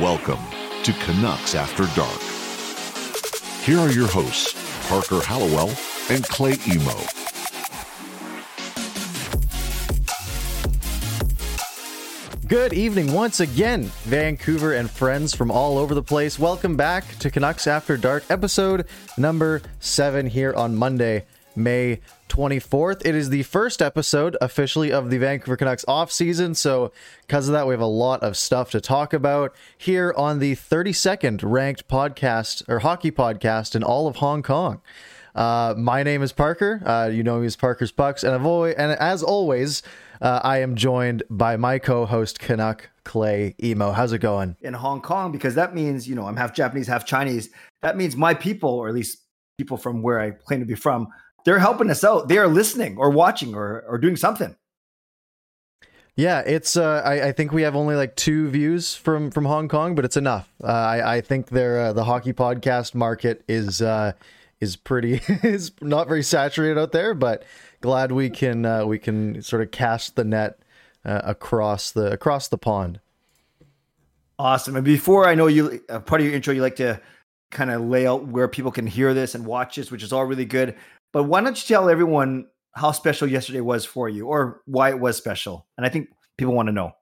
Welcome to Canucks After Dark. Here are your hosts, Parker Hallowell and Clay Emo. Good evening once again, Vancouver and friends from all over the place. Welcome back to Canucks After Dark, episode number seven here on Monday, May 24th. It is the first episode officially of the Vancouver Canucks off season, so because of that, we have a lot of stuff to talk about here on the 32nd ranked podcast or hockey podcast in all of Hong Kong. Uh, my name is Parker. Uh, you know me as Parker's Pucks, and always, and as always, uh, I am joined by my co-host Canuck Clay Emo. How's it going? in Hong Kong because that means, you know, I'm half Japanese, half Chinese. That means my people, or at least people from where I claim to be from, they're helping us out. They are listening or watching or, or doing something. Yeah, it's. Uh, I, I think we have only like two views from from Hong Kong, but it's enough. Uh, I I think their uh, the hockey podcast market is uh, is pretty is not very saturated out there, but glad we can uh, we can sort of cast the net uh, across the across the pond. Awesome. And before I know you, uh, part of your intro, you like to kind of lay out where people can hear this and watch this, which is all really good. But why don't you tell everyone how special yesterday was for you or why it was special? And I think people want to know.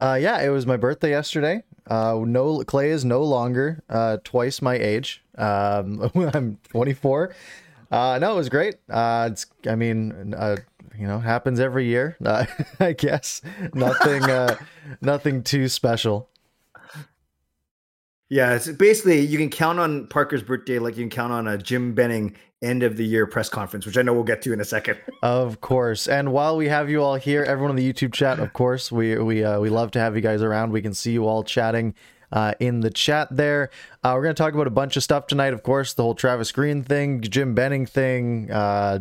Uh, yeah, it was my birthday yesterday. Uh, no, Clay is no longer uh, twice my age. Um, I'm 24. Uh, no, it was great. Uh, it's, I mean, uh, you know, happens every year. Uh, I guess nothing, uh, nothing too special. Yeah, it's basically you can count on Parker's birthday like you can count on a Jim Benning end of the year press conference, which I know we'll get to in a second. Of course. And while we have you all here, everyone in the YouTube chat, of course, we we uh, we love to have you guys around. We can see you all chatting uh, in the chat there. Uh, we're going to talk about a bunch of stuff tonight. Of course, the whole Travis Green thing, Jim Benning thing, uh,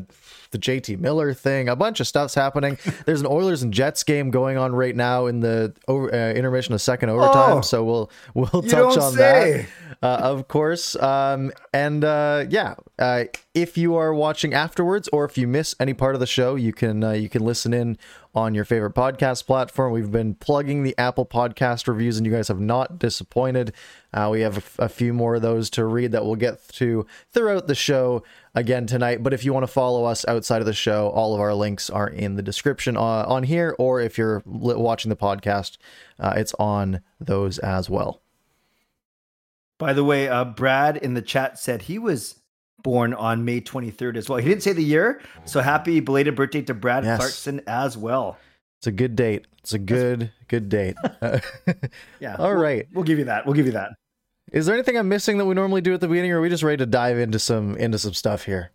the JT Miller thing, a bunch of stuff's happening. There's an Oilers and Jets game going on right now in the over, uh, intermission of second overtime. Oh, so we'll we'll touch on say. that, uh, of course. Um, and uh, yeah, uh, if you are watching afterwards, or if you miss any part of the show, you can uh, you can listen in on your favorite podcast platform. We've been plugging the Apple Podcast reviews, and you guys have not disappointed. Uh, we have a, f- a few more of those to read that we'll get to throughout the show again tonight. But if you want to follow us outside of the show, all of our links are in the description uh, on here, or if you're li- watching the podcast, uh, it's on those as well. By the way, uh, Brad in the chat said he was born on May 23rd as well. He didn't say the year, so happy belated birthday to Brad Yes. Clarkson as well. It's a good date. It's a good good date. Yeah. All we'll- right. We'll give you that. We'll give you that. Is there anything I'm missing that we normally do at the beginning, or are we just ready to dive into some into some stuff here?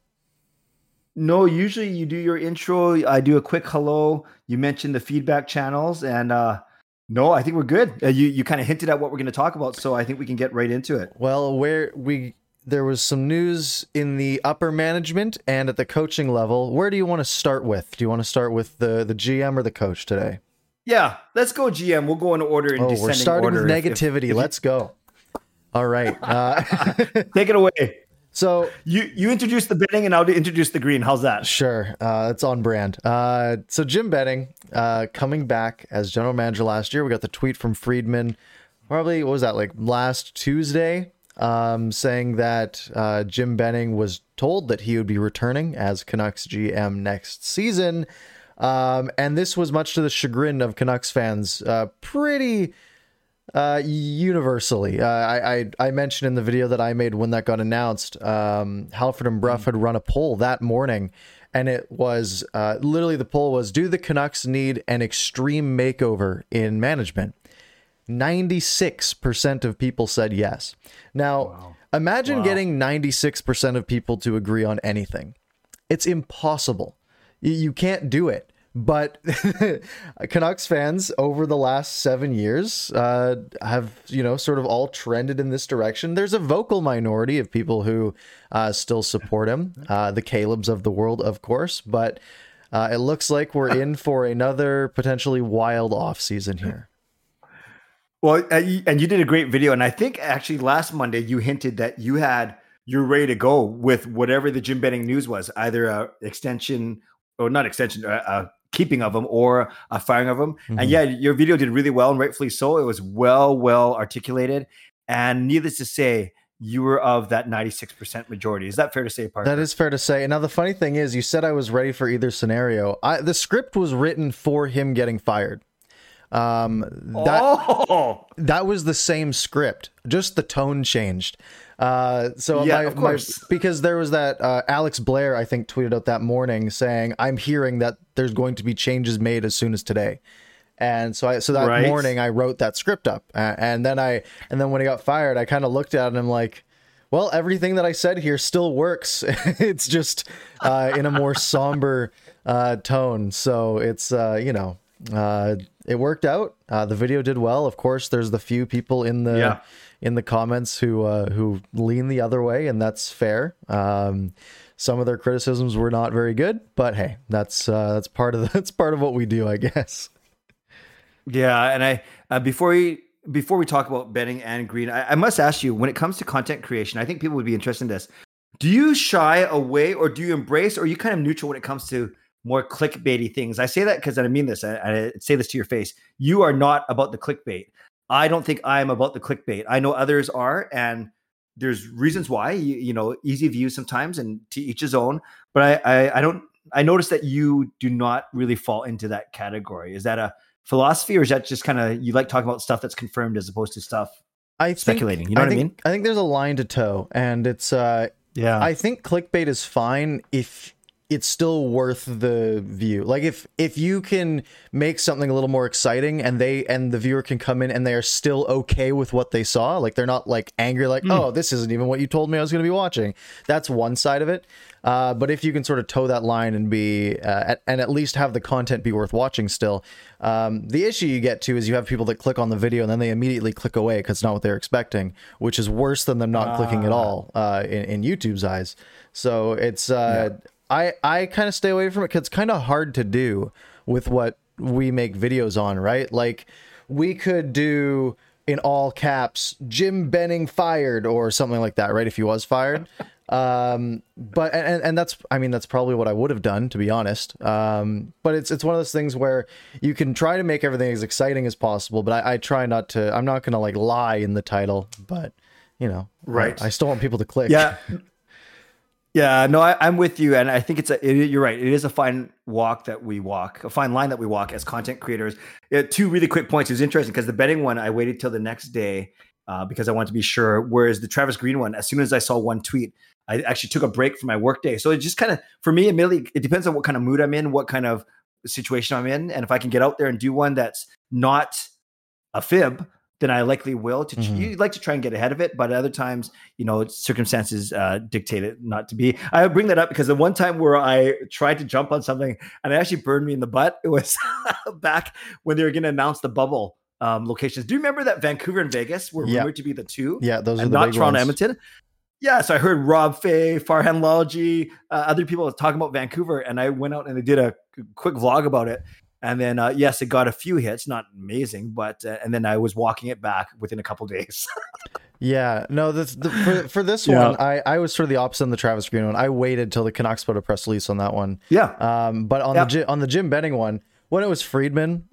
No, usually you do your intro. I do a quick hello. You mentioned the feedback channels, and uh, no, I think we're good. Uh, you you kind of hinted at what we're going to talk about, so I think we can get right into it. Well, where we there was some news in the upper management and at the coaching level. Where do you want to start with? Do you want to start with the the GM or the coach today? Yeah, let's go GM. We'll go in order. In Oh, we're starting with order if- if- negativity. if you- Let's go. All right. Uh, take it away. so You you introduce the Benning, and I'll introduce the green. How's that? Sure, uh, it's on brand. Uh, so Jim Benning uh, coming back as general manager last year. We got the tweet from Friedman, probably what was that like last Tuesday, um, saying that uh, Jim Benning was told that he would be returning as Canucks GM next season, um, and this was much to the chagrin of Canucks fans. Uh, pretty uh, universally. Uh, I, I I mentioned in the video that I made when that got announced, um, Halford and Brough had run a poll that morning, and it was uh, literally the poll was: Do the Canucks need an extreme makeover in management? Ninety six percent of people said yes. Now, imagine getting ninety six percent of people to agree on anything. It's impossible. You, you can't do it. But Canucks fans over the last seven years uh, have, you know, sort of all trended in this direction. There's a vocal minority of people who uh, still support him, uh, the Caleb's of the world, of course. But uh, it looks like we're in for another potentially wild off season here. Well, uh, and you did a great video, and I think actually last Monday you hinted that you had you're ready to go with whatever the Jim Benning news was, either a extension or not extension, a, a keeping of him or a firing of him. Mhm. And yeah, your video did really well and rightfully so. It was well, well articulated. And needless to say, you were of that 96% majority. Is that fair to say, Parker? That is fair to say. Now the funny thing is, you said I was ready for either scenario. I, the script was written for him getting fired. Um, that oh, that was the same script, just the tone changed. Uh, so Yeah, my, of my- course. because there was that uh, Alex Blair, I think, tweeted out that morning saying, "I'm hearing that there's going to be changes made as soon as today." And so I so that Right. morning I wrote that script up, uh, and then I and then when he got fired, I kind of looked at him like. Well, everything that I said here still works. it's just uh, in a more somber uh, tone. So it's uh, you know uh, it worked out. Uh, the video did well. Of course, there's the few people in the Yeah. in the comments who uh, who lean the other way, and that's fair. Um, some of their criticisms were not very good, but hey, that's uh, that's part of the, that's part of what we do, I guess. Yeah, and I uh, before we before we talk about Benning and green, I, I must ask you when it comes to content creation, I think people would be interested in this. Do you shy away, or do you embrace, or are you kind of neutral when it comes to more clickbaity things? I say that because I mean this. I, I say this to your face. You are not about the clickbait. I don't think I am about the clickbait. I know others are, and there's reasons why. You, you know, easy views sometimes, and to each his own. But I, I, I don't. I notice that you do not really fall into that category. Is that a philosophy, or is that just kind of you like talking about stuff that's confirmed as opposed to stuff I think, speculating? You know I what I mean? I think there's a line to toe, and it's uh, Yeah. I think clickbait is fine if it's still worth the view. Like if if you can make something a little more exciting and they and the viewer can come in and they are still okay with what they saw, like they're not like angry like, "Oh, this isn't even what you told me I was going to be watching." That's one side of it. Uh, but if you can sort of toe that line and be uh, at, and at least have the content be worth watching still, um, the issue you get to is you have people that click on the video and then they immediately click away because it's not what they're expecting, which is worse than them not clicking at all uh, in, in YouTube's eyes. So it's uh, I I kind of stay away from it because it's kind of hard to do with what we make videos on, right? Like we could do in all caps Jim Benning fired or something like that, right? If he was fired. um but and, and that's i mean that's probably what i would have done to be honest um but it's it's one of those things where you can try to make everything as exciting as possible but i, I try not to i'm not gonna like lie in the title but you know Right. i, I still want people to click Yeah. Yeah, no, I, I'm with you, and I think it's a. It, you're right. It is a fine walk that we walk, a fine line that we walk as content creators. Two really quick points. It was interesting because the Benning one, I waited till the next day uh, because I wanted to be sure. Whereas the Travis Green one, as soon as I saw one tweet, I actually took a break from my workday. So it just kind of, for me, admittedly, it depends on what kind of mood I'm in, what kind of situation I'm in, and if I can get out there and do one that's not a fib, then I likely will. To Mhm. you like to try and get ahead of it, but other times, you know, circumstances uh, dictate it not to be. I bring that up because the one time where I tried to jump on something and it actually burned me in the butt. It was back when they were going to announce the bubble um, locations. Do you remember that Vancouver and Vegas were Yeah. rumored to be the two? yeah those are and the not Toronto, ones. Edmonton. Yeah, so I heard Rob Fay, Farhan Lalji, uh, other people talking about Vancouver, and I went out and I did a quick vlog about it. And then, uh, yes, it got a few hits, not amazing, but uh, and then I was walking it back within a couple days. Yeah, no, this, the, for, for this Yeah. one, I, I was sort of the opposite on the Travis Green one. I waited till the Canucks put a press release on that one. yeah, Um, but on Yeah. the on the Jim Benning one, when it was Friedman,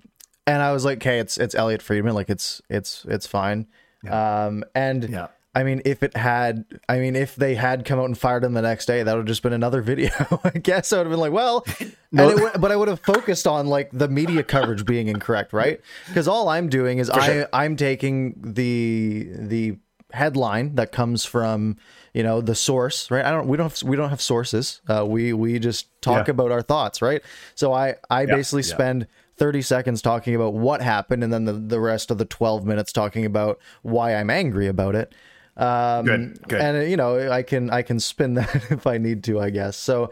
and I was like, "Okay, it's it's Elliot Friedman, like it's it's it's fine." Um, and yeah. I mean, if it had, I mean, if they had come out and fired him the next day, that would have just been another video. I guess I would have been like, well, No. and it would, but I would have focused on like the media coverage being incorrect, right? Because all I'm doing is I sure. I'm taking the the headline that comes from you know the source right i don't we don't have, we don't have sources uh, we we just talk Yeah. about our thoughts right so i i basically yeah. spend 30 seconds talking about what happened and then the, the rest of the 12 minutes talking about why i'm angry about it um Good, good. and you know i can i can spin that if i need to i guess so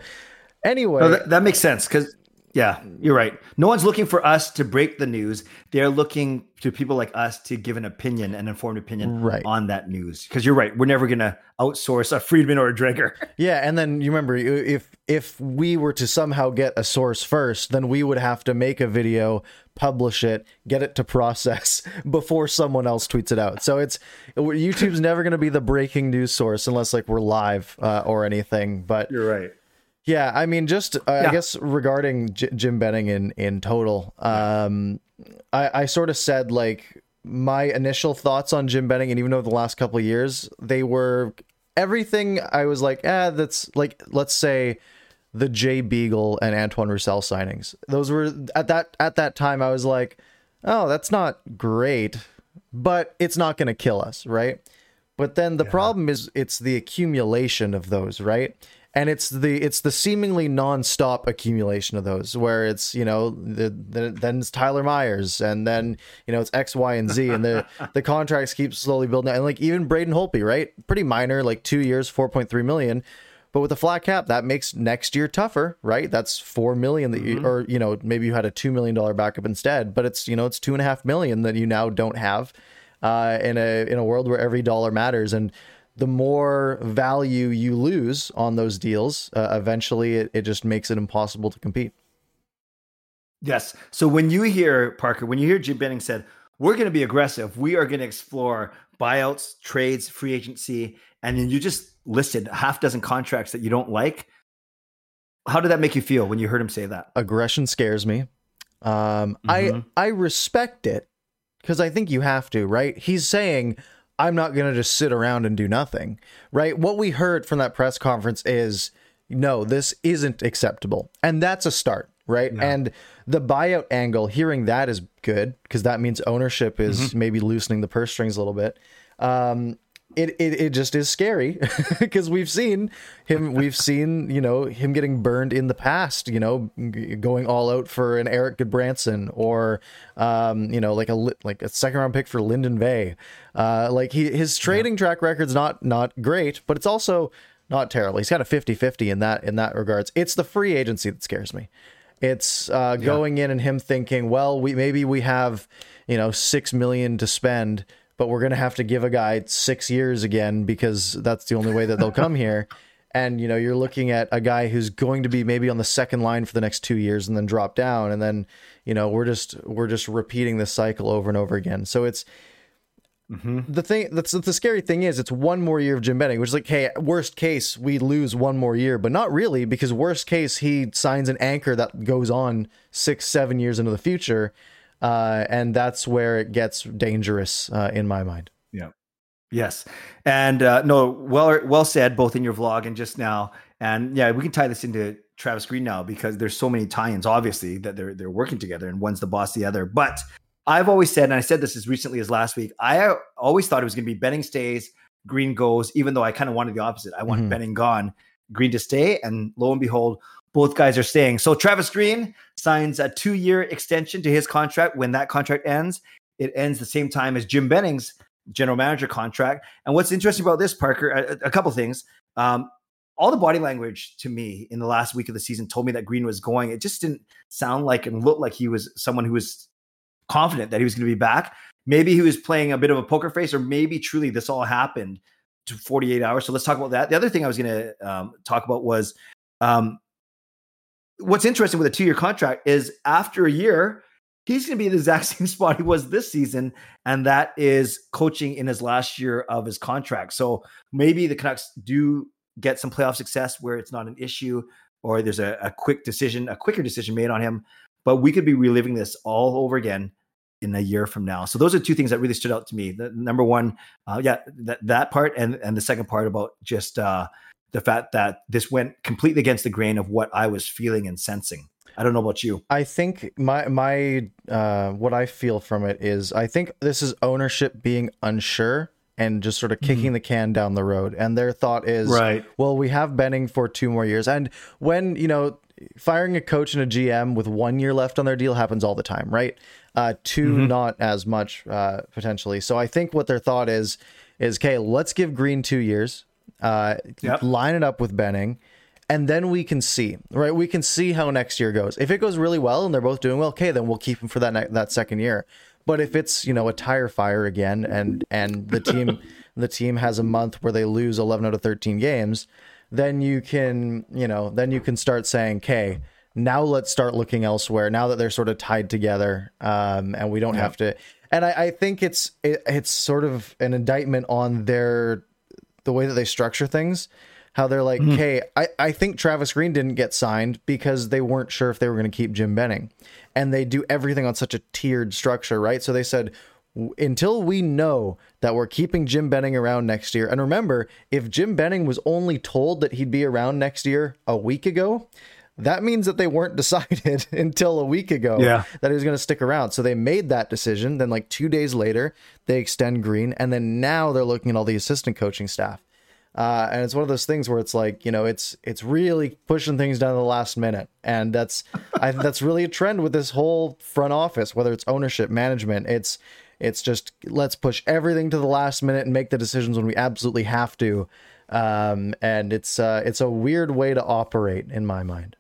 anyway No, that, that makes sense because yeah, you're right. No one's looking for us to break the news. They're looking to people like us to give an opinion, an informed opinion Right. on that news. Because you're right, we're never gonna outsource a Friedman or a Dreger. Yeah, and then you remember if if we were to somehow get a source first, then we would have to make a video, publish it, get it to process before someone else tweets it out. So it's YouTube's never going to be the breaking news source unless like we're live uh, or anything. But You're right. Yeah, I mean, just uh, Yeah. I guess regarding J- Jim Benning in in total, um, I, I sort of said like my initial thoughts on Jim Benning, and even over the last couple of years, they were everything. I was like, ah, that's like let's say the Jay Beagle and Antoine Roussel signings. Those were at that at that time. I was like, oh, that's not great, but it's not going to kill us, right? But then the problem is it's the accumulation of those, right? And it's the it's the seemingly nonstop accumulation of those, where it's you know the, the then it's Tyler Myers, and then you know it's X, Y, and Z, and the the contracts keep slowly building, and like even Braden Holtby, right? Pretty minor, like two years, four point three million, but with a flat cap, that makes next year tougher, right? That's four million that you, or you know, maybe you had a two million dollar backup instead, but it's you know it's two and a half million that you now don't have, uh, in a in a world where every dollar matters, and the more value you lose on those deals, uh, eventually it, it just makes it impossible to compete. Yes. So when you hear Parker, when you hear Jim Benning said, "We're going to be aggressive. We are going to explore buyouts, trades, free agency," and then you just listed a half dozen contracts that you don't like. How did that make you feel when you heard him say that? Aggression scares me. Um, I Mhm. I respect it because I think you have to, right? He's saying I'm not going to just sit around and do nothing, right? What we heard from that press conference is no, this isn't acceptable, and that's a start, right? And the buyout angle, hearing that is good because that means ownership is maybe loosening the purse strings a little bit. Um, it, it it just is scary because we've seen him we've seen you know him getting burned in the past you know g- going all out for an Erik Gudbranson or um you know like a li- like a second round pick for Linden Vey uh like he his trading track record's not not great but it's also not terrible. He's kind of 50-50 in that in that regards. It's the free agency that scares me. It's uh, going in and him thinking, well, we maybe we have, you know, six million to spend, but we're gonna have to give a guy six years again because that's the only way that they'll come here. And you know, you're looking at a guy who's going to be maybe on the second line for the next two years and then drop down, and then you know we're just we're just repeating this cycle over and over again. So it's mm-hmm. the thing that's the scary thing is it's one more year of Jim Benning, which is like, hey, worst case we lose one more year, but not really because worst case he signs an anchor that goes on six, seven years into the future, uh, and that's where it gets dangerous uh, in my mind. Yeah. Yes. And uh, no, well, well said, both in your vlog and just now. And yeah, we can tie this into Travis Green now because there's so many tie-ins, obviously, that they're they're working together, and one's the boss, the other. But I've always said, and I said this as recently as last week, I always thought it was going to be Benning stays, Green goes, even though I kind of wanted the opposite. I wanted Mhm. Benning gone, Green to stay, and lo and behold, both guys are staying. So Travis Green signs a two-year extension to his contract. When that contract ends, it ends the same time as Jim Benning's general manager contract. And what's interesting about this, Parker, a, a couple things. Um, all the body language to me in the last week of the season told me that Green was going. It just didn't sound like and look like he was someone who was confident that he was going to be back. Maybe he was playing a bit of a poker face, or maybe truly this all happened to 48 hours. So let's talk about that. The other thing I was going to um, talk about was um, what's interesting with a two year contract is after a year, he's going to be in the exact same spot he was this season, and that is coaching in his last year of his contract. So maybe the Canucks do get some playoff success where it's not an issue, or there's a, a quick decision, a quicker decision made on him. But we could be reliving this all over again in a year from now. So those are two things that really stood out to me. The number one, uh, yeah, that that part, and and the second part about just uh, the fact that this went completely against the grain of what I was feeling and sensing. I don't know about you. I think my my uh, what I feel from it is I think this is ownership being unsure and just sort of kicking the can down the road. And their thought is, Right. well, we have Benning for two more years. And when you know firing a coach and a GM with one year left on their deal happens all the time, right? Uh, 2 not as much uh, potentially. So I think what their thought is is okay, let's give Green two years, uh, Yep. line it up with Benning, and then we can see, right? We can see how next year goes. If it goes really well and they're both doing well, okay, then we'll keep him for that ne- that second year. But if it's you know a tire fire again, and and the team the team has a month where they lose eleven out of thirteen games, then you can you know then you can start saying, okay, now let's start looking elsewhere. Now that they're sort of tied together, um, and we don't have to. And I, I think it's it, it's sort of an indictment on their the way that they structure things. how they're like, mm-hmm. hey, I, I think Travis Green didn't get signed because they weren't sure if they were going to keep Jim Benning. And they do everything on such a tiered structure, right? So they said, until we know that we're keeping Jim Benning around next year. And remember, if Jim Benning was only told that he'd be around next year a week ago, that means that they weren't decided until a week ago yeah. that he was going to stick around. So they made that decision. Then, like two days later, they extend Green, and then now they're looking at all the assistant coaching staff. Uh, and it's one of those things where it's like you know it's it's really pushing things down to the last minute, and that's I think that's really a trend with this whole front office, whether it's ownership, management. It's it's just let's push everything to the last minute and make the decisions when we absolutely have to. Um, and it's uh, it's a weird way to operate in my mind.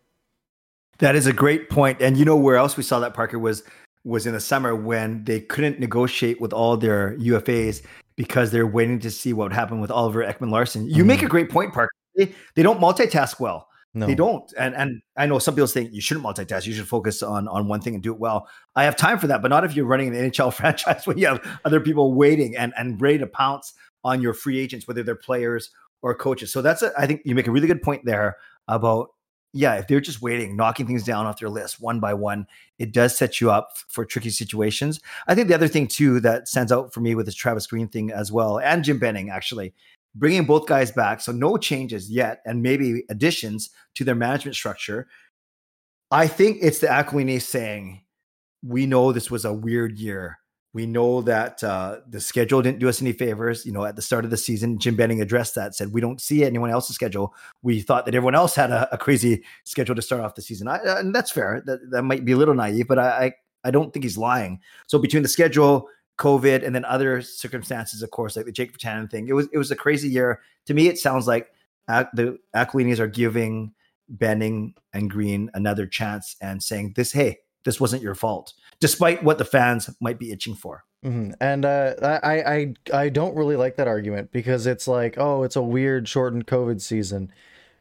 That is a great point. And you know where else we saw that Parker was was in the summer when they couldn't negotiate with all their UFAs because they're waiting to see what would happen with Oliver Ekman Larsson. You mm-hmm. make a great point, Parker. They, they don't multitask well. No. They don't. And and I know some people think you shouldn't multitask. You should focus on on one thing and do it well. I have time for that, but not if you're running an NHL franchise when you have other people waiting and and ready to pounce on your free agents, whether they're players or coaches. So that's a, I think you make a really good point there about yeah, if they're just waiting, knocking things down off their list one by one, it does set you up for tricky situations. I think the other thing too that stands out for me with this Travis Green thing as well, and Jim Benning actually, bringing both guys back, so no changes yet, and maybe additions to their management structure. I think it's the Aquilini saying, "We know this was a weird year. We know that uh, the schedule didn't do us any favors. You know, at the start of the season, Jim Benning addressed that, said, We don't see anyone else's schedule. We thought that everyone else had a, a crazy schedule to start off the season. I, and that's fair. That, that might be a little naive, but I, I, I don't think he's lying. So between the schedule, COVID, and then other circumstances, of course, like the Jake Virtanen thing, it was it was a crazy year. To me, it sounds like the Aquilinis are giving Benning and Green another chance and saying this, hey, this wasn't your fault despite what the fans might be itching for. Mm-hmm. And uh, I, I I don't really like that argument because it's like, oh, it's a weird shortened COVID season.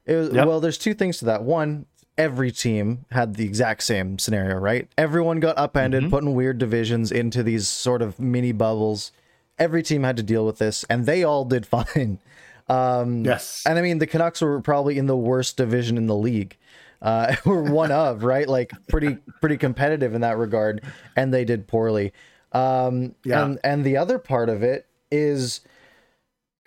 Was, yep. Well, there's two things to that. One, every team had the exact same scenario, right? Everyone got upended, mm-hmm. put in weird divisions into these sort of mini bubbles. Every team had to deal with this, and they all did fine. Um, yes. And I mean, the Canucks were probably in the worst division in the league uh, were one of right, like pretty pretty competitive in that regard, and they did poorly. Um, yeah. And and the other part of it is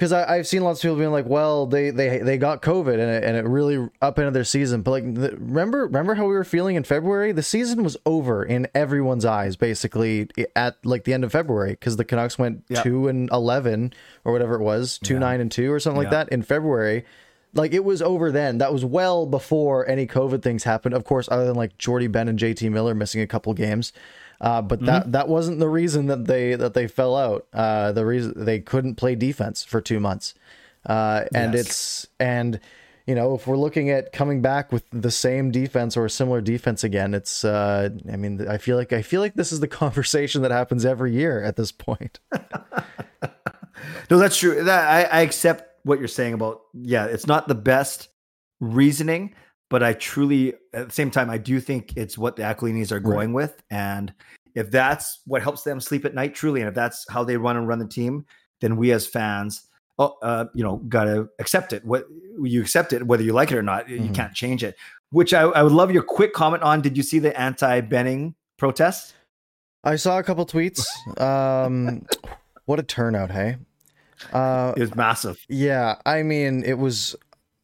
because I've seen lots of people being like, well, they they they got COVID and it, and it really upended their season. But like, the, remember remember how we were feeling in February? The season was over in everyone's eyes, basically at like the end of February because the Canucks went yep. two and eleven or whatever it was, two yeah. nine and two or something like that in February like it was over then. That was well before any COVID things happened. Of course, other than like Jordie Benn and JT Miller missing a couple games. Uh, but that mm-hmm. that wasn't the reason that they that they fell out. Uh, the reason they couldn't play defense for two months, uh, and yes. it's and you know if we're looking at coming back with the same defense or a similar defense again, it's uh, I mean I feel like I feel like this is the conversation that happens every year at this point. no, that's true. That I, I accept what you're saying about yeah, it's not the best reasoning, but I truly at the same time I do think it's what the Aquilinis are going right. with, and if that's what helps them sleep at night, truly, and if that's how they run and run the team, then we as fans, oh, uh, you know, gotta accept it. What you accept it, whether you like it or not, mm-hmm. you can't change it. Which I, I would love your quick comment on. Did you see the anti-Benning protest? I saw a couple tweets. Um, what a turnout, hey! Uh, it was massive. Yeah, I mean, it was.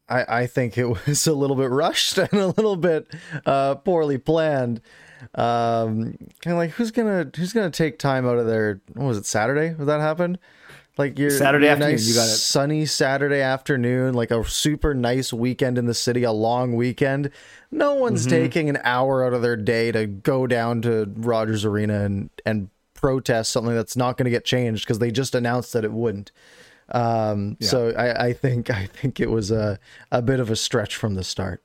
I, I think it was a little bit rushed and a little bit uh, poorly planned. Um, kind of like who's gonna who's gonna take time out of their what was it Saturday? Was that happened? Like your Saturday your afternoon, nice you got it. Sunny Saturday afternoon, like a super nice weekend in the city, a long weekend. No one's mm-hmm. taking an hour out of their day to go down to Rogers Arena and and protest something that's not going to get changed because they just announced that it wouldn't. Um, yeah. So I, I, think I think it was a a bit of a stretch from the start.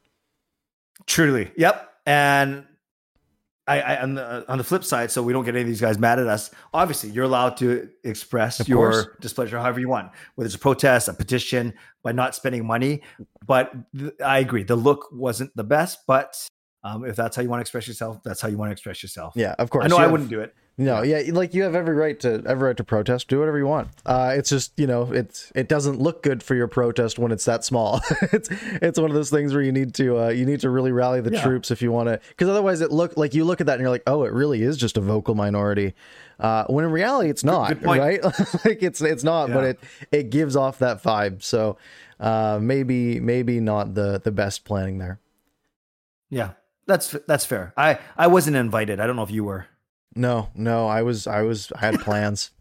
Truly, yep. And I, I on the on the flip side, so we don't get any of these guys mad at us. Obviously, you're allowed to express of your course. displeasure however you want, whether it's a protest, a petition, by not spending money. But th- I agree, the look wasn't the best, but um, if that's how you want to express yourself, that's how you want to express yourself. Yeah, of course. I know I have, wouldn't do it. No, yeah, like you have every right to every right to protest. Do whatever you want. Uh, it's just you know, it's it doesn't look good for your protest when it's that small. it's it's one of those things where you need to uh, you need to really rally the Yeah. troops if you want to, because otherwise it look like you look at that and you're like, oh, it really is just a vocal minority. Uh, when in reality, it's not, right? like it's it's not, but it it gives off that vibe. So uh, maybe maybe not the the best planning there. Yeah, that's that's fair. I I wasn't invited. I don't know if you were. No, no, I was, I was, I had plans.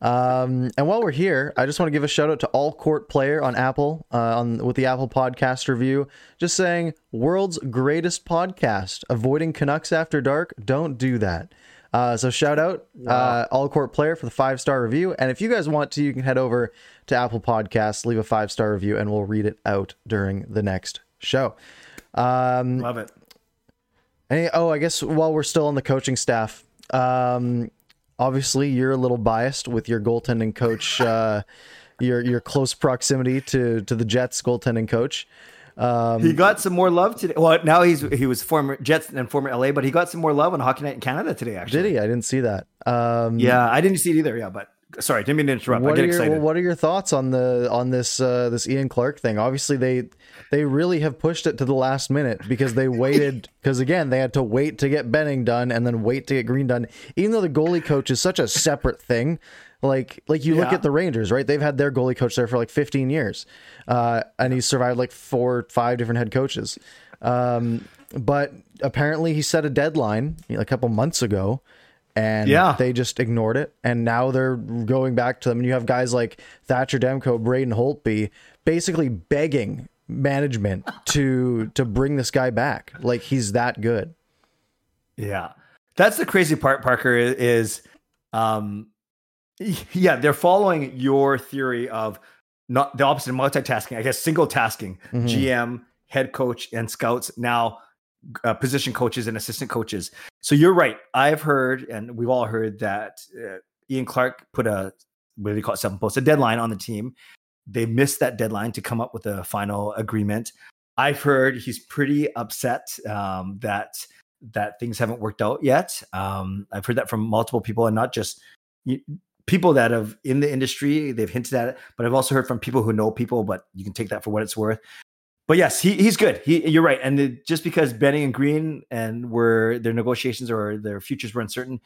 um, and while we're here, I just want to give a shout out to All Court Player on Apple, uh, on with the Apple Podcast review, just saying world's greatest podcast. Avoiding Canucks after dark. Don't do that. Uh, so shout out uh, All Court Player for the five star review. And if you guys want to, you can head over to Apple Podcasts, leave a five star review, and we'll read it out during the next show. Um, Love it. any, oh, I guess while we're still on the coaching staff, um, obviously you're a little biased with your goaltending coach, uh, your your close proximity to to the Jets goaltending coach. Um, He got some more love today. Well, now he's he was former Jets and former LA, but he got some more love on Hockey Night in Canada today. Actually, did he? I didn't see that. Um, Yeah, I didn't see it either. Yeah, but sorry, didn't mean to interrupt. I What get are your excited. what are your thoughts on the on this uh, this Ian Clark thing? Obviously, they they really have pushed it to the last minute because they waited because again they had to wait to get Benning done and then wait to get Green done. Even though the goalie coach is such a separate thing, like like you look at the Rangers, right? They've had their goalie coach there for like 15 years, uh, and he's survived like four five different head coaches. Um, but apparently, he set a deadline a couple months ago and Yeah. they just ignored it. And now they're going back to them. And you have guys like Thatcher Demko, Braden Holtby, basically begging management to to bring this guy back. Like he's that good. Yeah. That's the crazy part, Parker, is um yeah, they're following your theory of not the opposite of multitasking, I guess single tasking, Mhm. GM, head coach, and scouts, now uh, position coaches and assistant coaches. So you're right. I've heard, and we've all heard that uh, Ian Clark put a what do they call it, seven post, a deadline on the team. They missed that deadline to come up with a final agreement. I've heard he's pretty upset um, that that things haven't worked out yet. Um, I've heard that from multiple people, and not just people that have in the industry. They've hinted at it, but I've also heard from people who know people. But you can take that for what it's worth. But yes, he, he's good. He, you're right. And just because Benning and Green and were their negotiations or their futures were uncertain,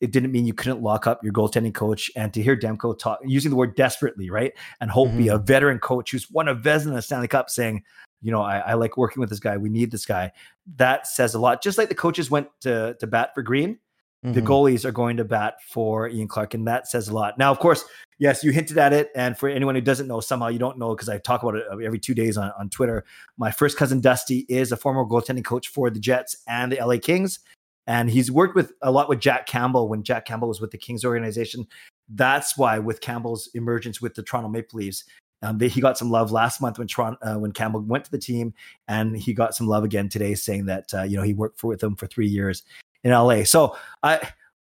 it didn't mean you couldn't lock up your goaltending coach. And to hear Demko talk using the word desperately, right? And Holtby, a mm-hmm. veteran coach who's won a Vezina Stanley Cup, saying, you know, I, I like working with this guy. We need this guy. That says a lot. Just like the coaches went to to bat for Green, the Mhm. goalies are going to bat for Ian Clark, and that says a lot. Now, of course, yes, you hinted at it, and for anyone who doesn't know, somehow you don't know because I talk about it every two days on, on Twitter. My first cousin Dusty is a former goaltending coach for the Jets and the LA Kings, and he's worked with a lot with Jack Campbell when Jack Campbell was with the Kings organization. That's why with Campbell's emergence with the Toronto Maple Leafs. Um, they, he got some love last month when Toronto, uh, when Campbell went to the team, and he got some love again today, saying that uh, you know he worked for with them for three years in LA. So I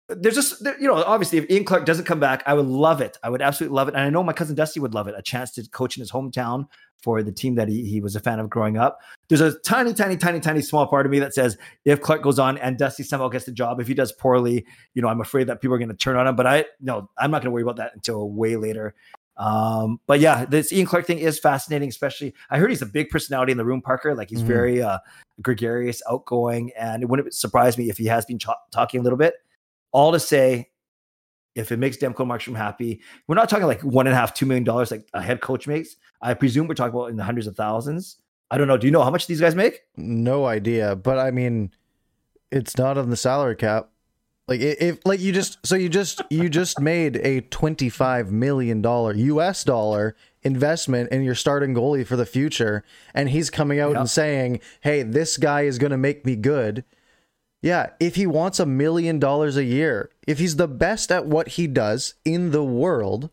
there's just you know obviously if Ian Clark doesn't come back, I would love it. I would absolutely love it, and I know my cousin Dusty would love it. A chance to coach in his hometown for the team that he, he was a fan of growing up. There's a tiny, tiny, tiny, tiny small part of me that says if Clark goes on and Dusty somehow gets the job, if he does poorly, you know, I'm afraid that people are going to turn on him. But I no, I'm not going to worry about that until way later. Um, but yeah, this Ian Clark thing is fascinating, especially I heard he's a big personality in the room, Parker. Like he's Mhm. very uh gregarious, outgoing, and it wouldn't surprise me if he has been ch- talking a little bit. All to say, if it makes Demko Markstrom happy, we're not talking like one and a half, two million dollars like a head coach makes. I presume we're talking about in the hundreds of thousands. I don't know. Do you know how much these guys make? No idea, but I mean, it's not on the salary cap. Like if like you just so you just you just made a twenty five million dollar U.S. dollar investment in your starting goalie for the future, and he's coming out Yep. and saying, "Hey, this guy is going to make me good." Yeah, if he wants a million dollars a year, if he's the best at what he does in the world,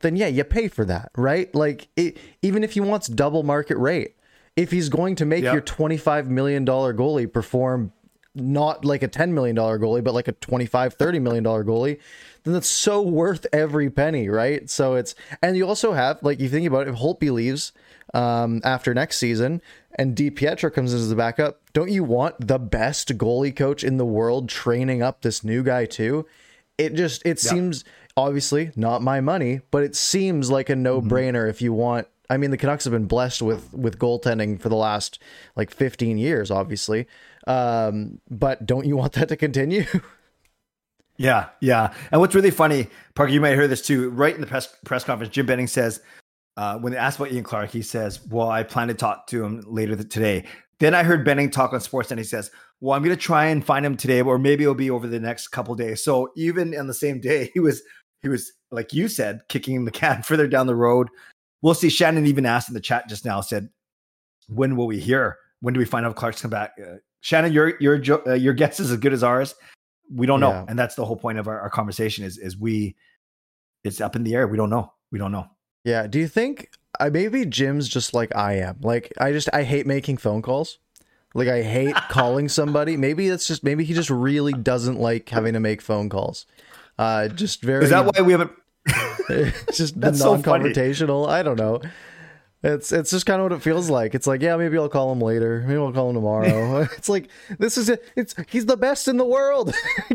then yeah, you pay for that, right? Like it, even if he wants double market rate, if he's going to make Yep. your $25 million goalie perform not like a $10 million goalie, but like a $25, $30 million goalie, then that's so worth every penny, right? So it's, and you also have, like, you think about it, if Holtby leaves, um, after next season, and Di Pietro comes in as the backup, don't you want the best goalie coach in the world training up this new guy too? It just it yeah. seems obviously not my money, but it seems like a no brainer mm-hmm. if you want. I mean, the Canucks have been blessed with with goaltending for the last like 15 years, obviously. Um, but don't you want that to continue? yeah, yeah. And what's really funny, Parker, you might hear this too. Right in the press press conference, Jim Benning says uh, when they asked about Ian Clark, he says, "Well, I plan to talk to him later today." Then I heard Benning talk on Sports, and he says, "Well, I'm going to try and find him today, or maybe it'll be over the next couple days." So even on the same day, he was he was like you said, kicking the can further down the road. We'll see. Shannon even asked in the chat just now, said, "When will we hear? When do we find out Clark's come back?" Uh, Shannon, your your uh, your guess is as good as ours. We don't know, yeah. and that's the whole point of our, our conversation. Is is we it's up in the air. We don't know. We don't know. Yeah. Do you think I maybe Jim's just like I am? Like I just I hate making phone calls. Like I hate calling somebody. Maybe it's just maybe he just really doesn't like having to make phone calls. Uh just very Is that why we haven't just non-confrontational. So I don't know. It's it's just kind of what it feels like. It's like, yeah, maybe I'll call him later. Maybe I'll call him tomorrow. it's like this is it. It's he's the best in the world.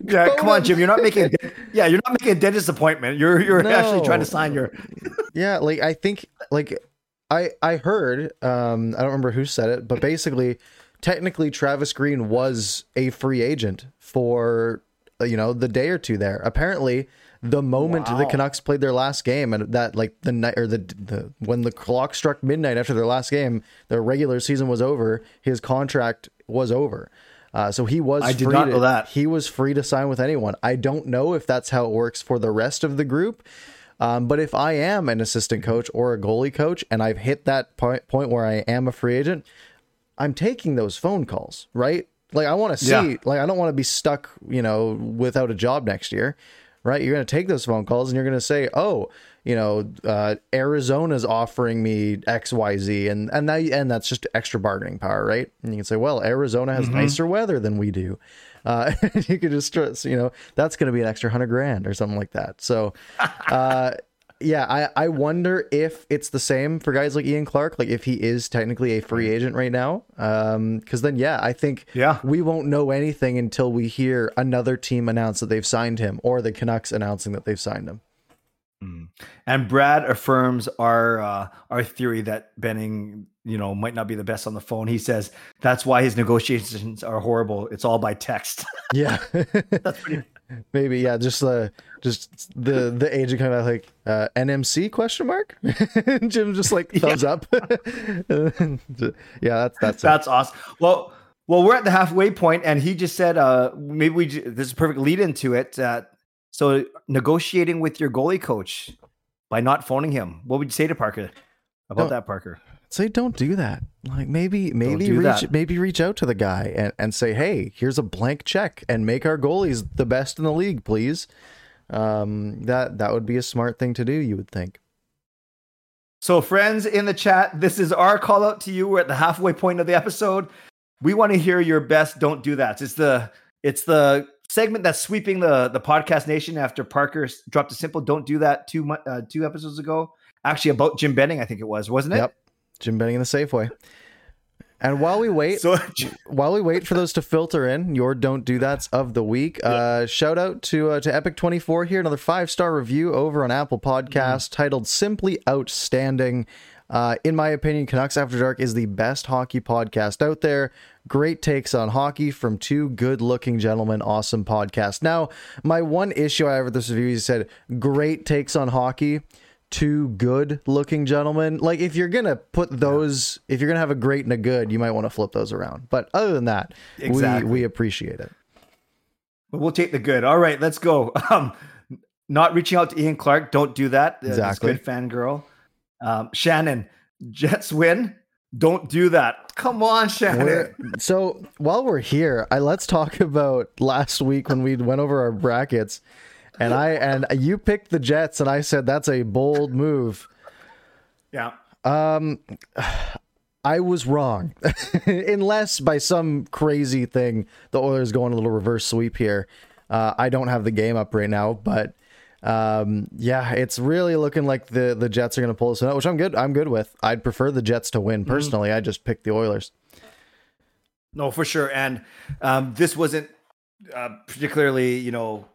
Yeah, come on, Jim. You're not making. Yeah, you're not making a dentist appointment. You're you're no. actually trying to sign your. yeah, like I think like I I heard um I don't remember who said it, but basically, technically Travis Green was a free agent for you know the day or two there. Apparently, the moment wow. the Canucks played their last game and that like the night or the the when the clock struck midnight after their last game, their regular season was over. His contract was over. Uh, so he was. I did not to, know that he was free to sign with anyone. I don't know if that's how it works for the rest of the group. Um, but if I am an assistant coach or a goalie coach and I've hit that point, point where I am a free agent, I'm taking those phone calls, right? Like I want to see, yeah. like I don't want to be stuck, you know, without a job next year, right? You're going to take those phone calls and you're going to say, "Oh, you know, uh, Arizona's offering me X, Y, Z, and and that and that's just extra bargaining power, right? And you can say, well, Arizona has mm-hmm. nicer weather than we do. Uh, you could just, stress, you know, that's going to be an extra hundred grand or something like that. So, uh, yeah, I, I wonder if it's the same for guys like Ian Clark, like if he is technically a free agent right now. Um, because then yeah, I think yeah we won't know anything until we hear another team announce that they've signed him or the Canucks announcing that they've signed him. Mm. And Brad affirms our uh, our theory that Benning, you know, might not be the best on the phone. He says that's why his negotiations are horrible. It's all by text. Yeah, that's pretty. Maybe yeah, just uh, just the the agent kind of like uh, NMC question mark. Jim just like thumbs yeah. up. yeah, that's that's that's it. awesome. Well, well, we're at the halfway point, and he just said, uh, maybe we this is a perfect lead into it. Uh, so negotiating with your goalie coach by not phoning him, what would you say to Parker about don't, that, Parker? Say don't do that. Like maybe maybe do reach that. maybe reach out to the guy and, and say, hey, here's a blank check and make our goalies the best in the league, please. Um, that that would be a smart thing to do, you would think. So, friends in the chat, this is our call out to you. We're at the halfway point of the episode. We want to hear your best. Don't do that. It's the it's the segment that's sweeping the the podcast nation after Parker dropped a simple "Don't do that" two uh, two episodes ago. Actually, about Jim Benning, I think it was, wasn't it? Yep, Jim Benning in the Safeway. And while we wait, so, while we wait for those to filter in, your don't do that's of the week. Yeah. Uh, shout out to uh, to Epic twenty four here, another five star review over on Apple Podcast mm-hmm. titled "Simply Outstanding." Uh, in my opinion, Canucks After Dark is the best hockey podcast out there. Great takes on hockey from two good looking gentlemen. Awesome podcast. Now, my one issue I have with this review is said great takes on hockey. Two good looking gentlemen. Like, if you're going to put those, if you're going to have a great and a good, you might want to flip those around. But other than that, exactly. we, we appreciate it. But we'll take the good. All right, let's go. Um, not reaching out to Ian Clark. Don't do that. Exactly. Good fangirl. Um, Shannon, Jets win. Don't do that. Come on, Shannon. We're, so while we're here, I let's talk about last week when we went over our brackets, and I and you picked the Jets, and I said that's a bold move. Yeah. Um, I was wrong, unless by some crazy thing the Oilers going a little reverse sweep here. Uh, I don't have the game up right now, but um, yeah, it's really looking like the the Jets are going to pull this out, which I'm good. I'm good with. I'd prefer the Jets to win personally. I just picked the Oilers. No, for sure. And um, this wasn't uh, particularly, you know,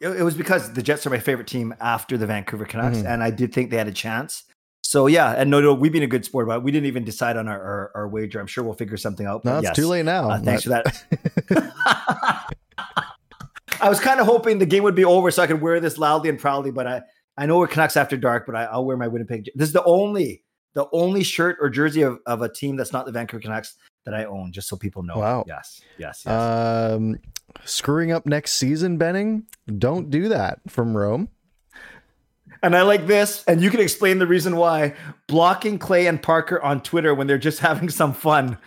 it, it was because the Jets are my favorite team after the Vancouver Canucks, Mhm. and I did think they had a chance. So yeah, and no, no, we've been a good sport about. it. We didn't even decide on our, our, our wager. I'm sure we'll figure something out. No, it's yes. too late now. Uh, thanks But- for that. I was kind of hoping the game would be over so I could wear this loudly and proudly, but I I know we're Canucks after dark, but I, I'll wear my Winnipeg. This is the only the only shirt or jersey of, of a team that's not the Vancouver Canucks that I own, just so people know. Wow. Yes. Yes. yes. Um, screwing up next season, Benning. Don't do that from Rome. and I like this, and you can explain the reason why. Blocking Clay and Parker on Twitter when they're just having some fun.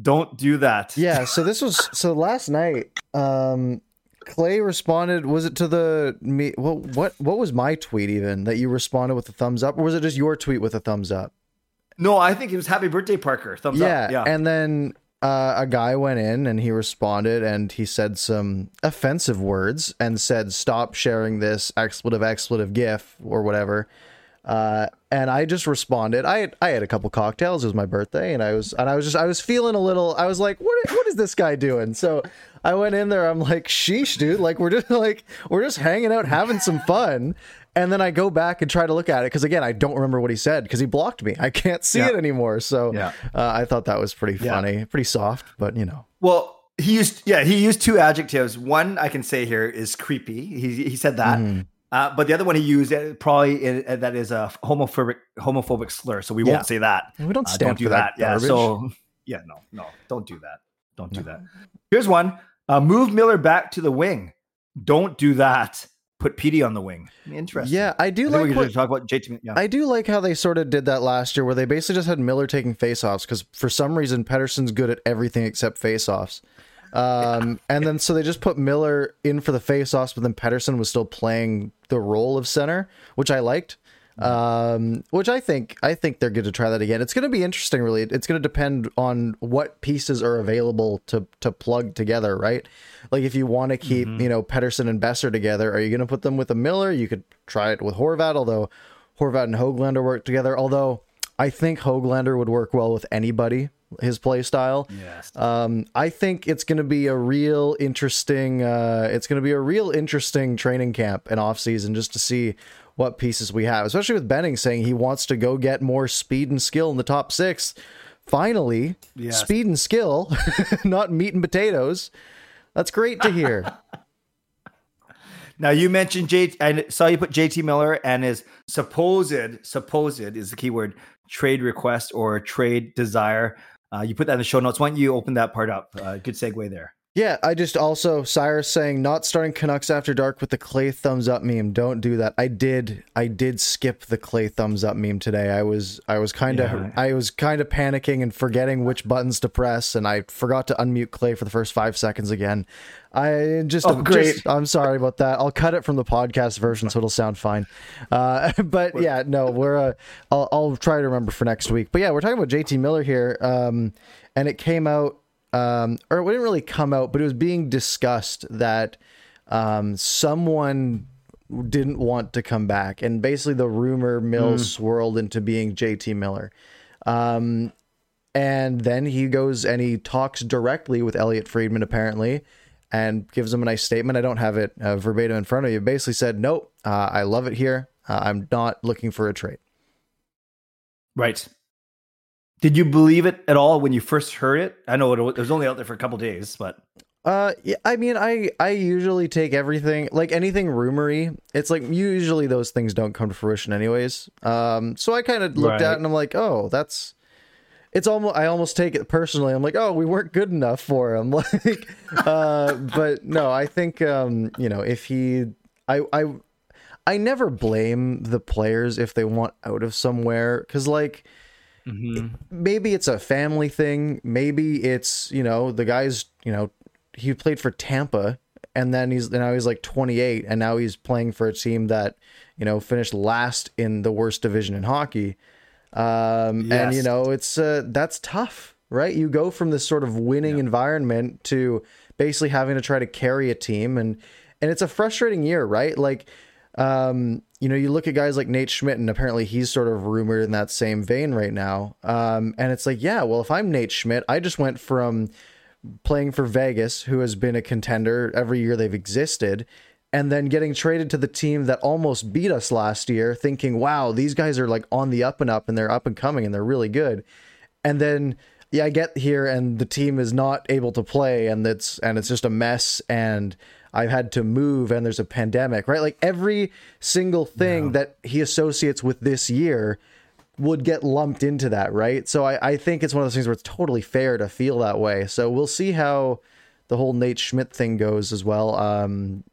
Don't do that. Yeah. So this was so last night. Um, Clay responded. Was it to the me? What what what was my tweet even that you responded with a thumbs up, or was it just your tweet with a thumbs up? No, I think it was Happy Birthday, Parker. Thumbs yeah, up. Yeah. And then uh, a guy went in and he responded and he said some offensive words and said, "Stop sharing this expletive expletive gif or whatever." Uh, and I just responded. I had, I had a couple cocktails. It was my birthday, and I was and I was just I was feeling a little. I was like, "What what is this guy doing?" So I went in there. I'm like, "Sheesh, dude! Like we're just like we're just hanging out, having some fun." And then I go back and try to look at it because again, I don't remember what he said because he blocked me. I can't see Yeah. it anymore. So Yeah. uh, I thought that was pretty Yeah. funny, pretty soft, but you know. Well, he used yeah, he used two adjectives. One I can say here is creepy. He he said that. Mm-hmm. Uh, but the other one he used uh, probably uh, that is a homophobic homophobic slur. So we Yeah. won't say that. We don't Uh, stand don't do for that Yeah. So yeah, no, no, don't do that. Don't do that. Here's one. Uh, move Miller back to the wing. Don't do that. Put Petey on the wing. Interesting. Yeah, I do I like what, talk about JT. Yeah. I do like how they sort of did that last year, where they basically just had Miller taking faceoffs because for some reason Pettersson's good at everything except faceoffs. Um, and then so they just put Miller in for the faceoffs, but then Pedersen was still playing the role of center, which I liked. Um, which I think I think they're good to try that again. It's going to be interesting, really. It's going to depend on what pieces are available to to plug together, right? Like if you want to keep you know Pettersson and Boeser together, are you going to put them with a Miller? You could try it with Horvat, although Horvat and Hoglander work together. Although I think Hoglander would work well with anybody, his play style. yes. Um, I think it's going to be a real interesting. Uh, it's going to be a real interesting training camp and off season just to see what pieces we have, especially with Benning saying he wants to go get more speed and skill in the top six. Finally, Yes. speed and skill, not meat and potatoes. That's great to hear. Now you mentioned J. I saw you put JT Miller and his supposed supposed is the keyword trade request or trade desire. Uh, you put that in the show notes. Why don't you open that part up? Uh, good segue there. Yeah, I just also Cyrus saying not starting Canucks after dark with the Clay thumbs up meme. Don't do that. I did I did skip the Clay thumbs up meme today. I was I was kind of Yeah. I was kind of panicking and forgetting which buttons to press and I forgot to unmute Clay for the first 5 seconds again. I just, Oh, great. just- I'm sorry about that. I'll cut it from the podcast version so it'll sound fine. Uh, but yeah, no, we're uh, I'll I'll try to remember for next week. But yeah, we're talking about JT Miller here. Um and it came out um, or it didn't really come out, but it was being discussed that um, someone didn't want to come back, and basically the rumor mill swirled into being JT Miller. Um, and then he goes and he talks directly with Elliotte Friedman, apparently, and gives him a nice statement. I don't have it uh, verbatim in front of you. Basically said, "Nope, uh, I love it here. Uh, I'm not looking for a trade." Right. Did you believe it at all when you first heard it? I know it, was only out there for a couple days, but Uh, yeah, I mean, I I usually take everything like anything rumory. It's like usually those things don't come to fruition, anyways. Um, so I kind of looked at it and I'm like, oh, that's. It's almost I almost take it personally. I'm like, oh, we weren't good enough for him. Like, uh, but no, I think um, you know, if he, I I I never blame the players if they want out of somewhere because like maybe it's a family thing. Maybe it's you know the guy's you know he played for Tampa and then he's now he's like 28 and now he's playing for a team that you know finished last in the worst division in hockey. Um, and you know it's uh, that's tough, right? You go from this sort of winning environment to basically having to try to carry a team and and it's a frustrating year, right? Like um, you know, you look at guys like Nate Schmidt, and apparently he's sort of rumored in that same vein right now. Um, and it's like, yeah, well, if I'm Nate Schmidt, I just went from playing for Vegas, who has been a contender every year they've existed, and then getting traded to the team that almost beat us last year, thinking, wow, these guys are like on the up and up and they're up and coming and they're really good. And then yeah, I get here and the team is not able to play and it's and it's just a mess and I've had to move and there's a pandemic, right? Like every single thing no. that he associates with this year would get lumped into that, right? So I, I think it's one of those things where it's totally fair to feel that way. So we'll see how the whole Nate Schmidt thing goes as well. Um,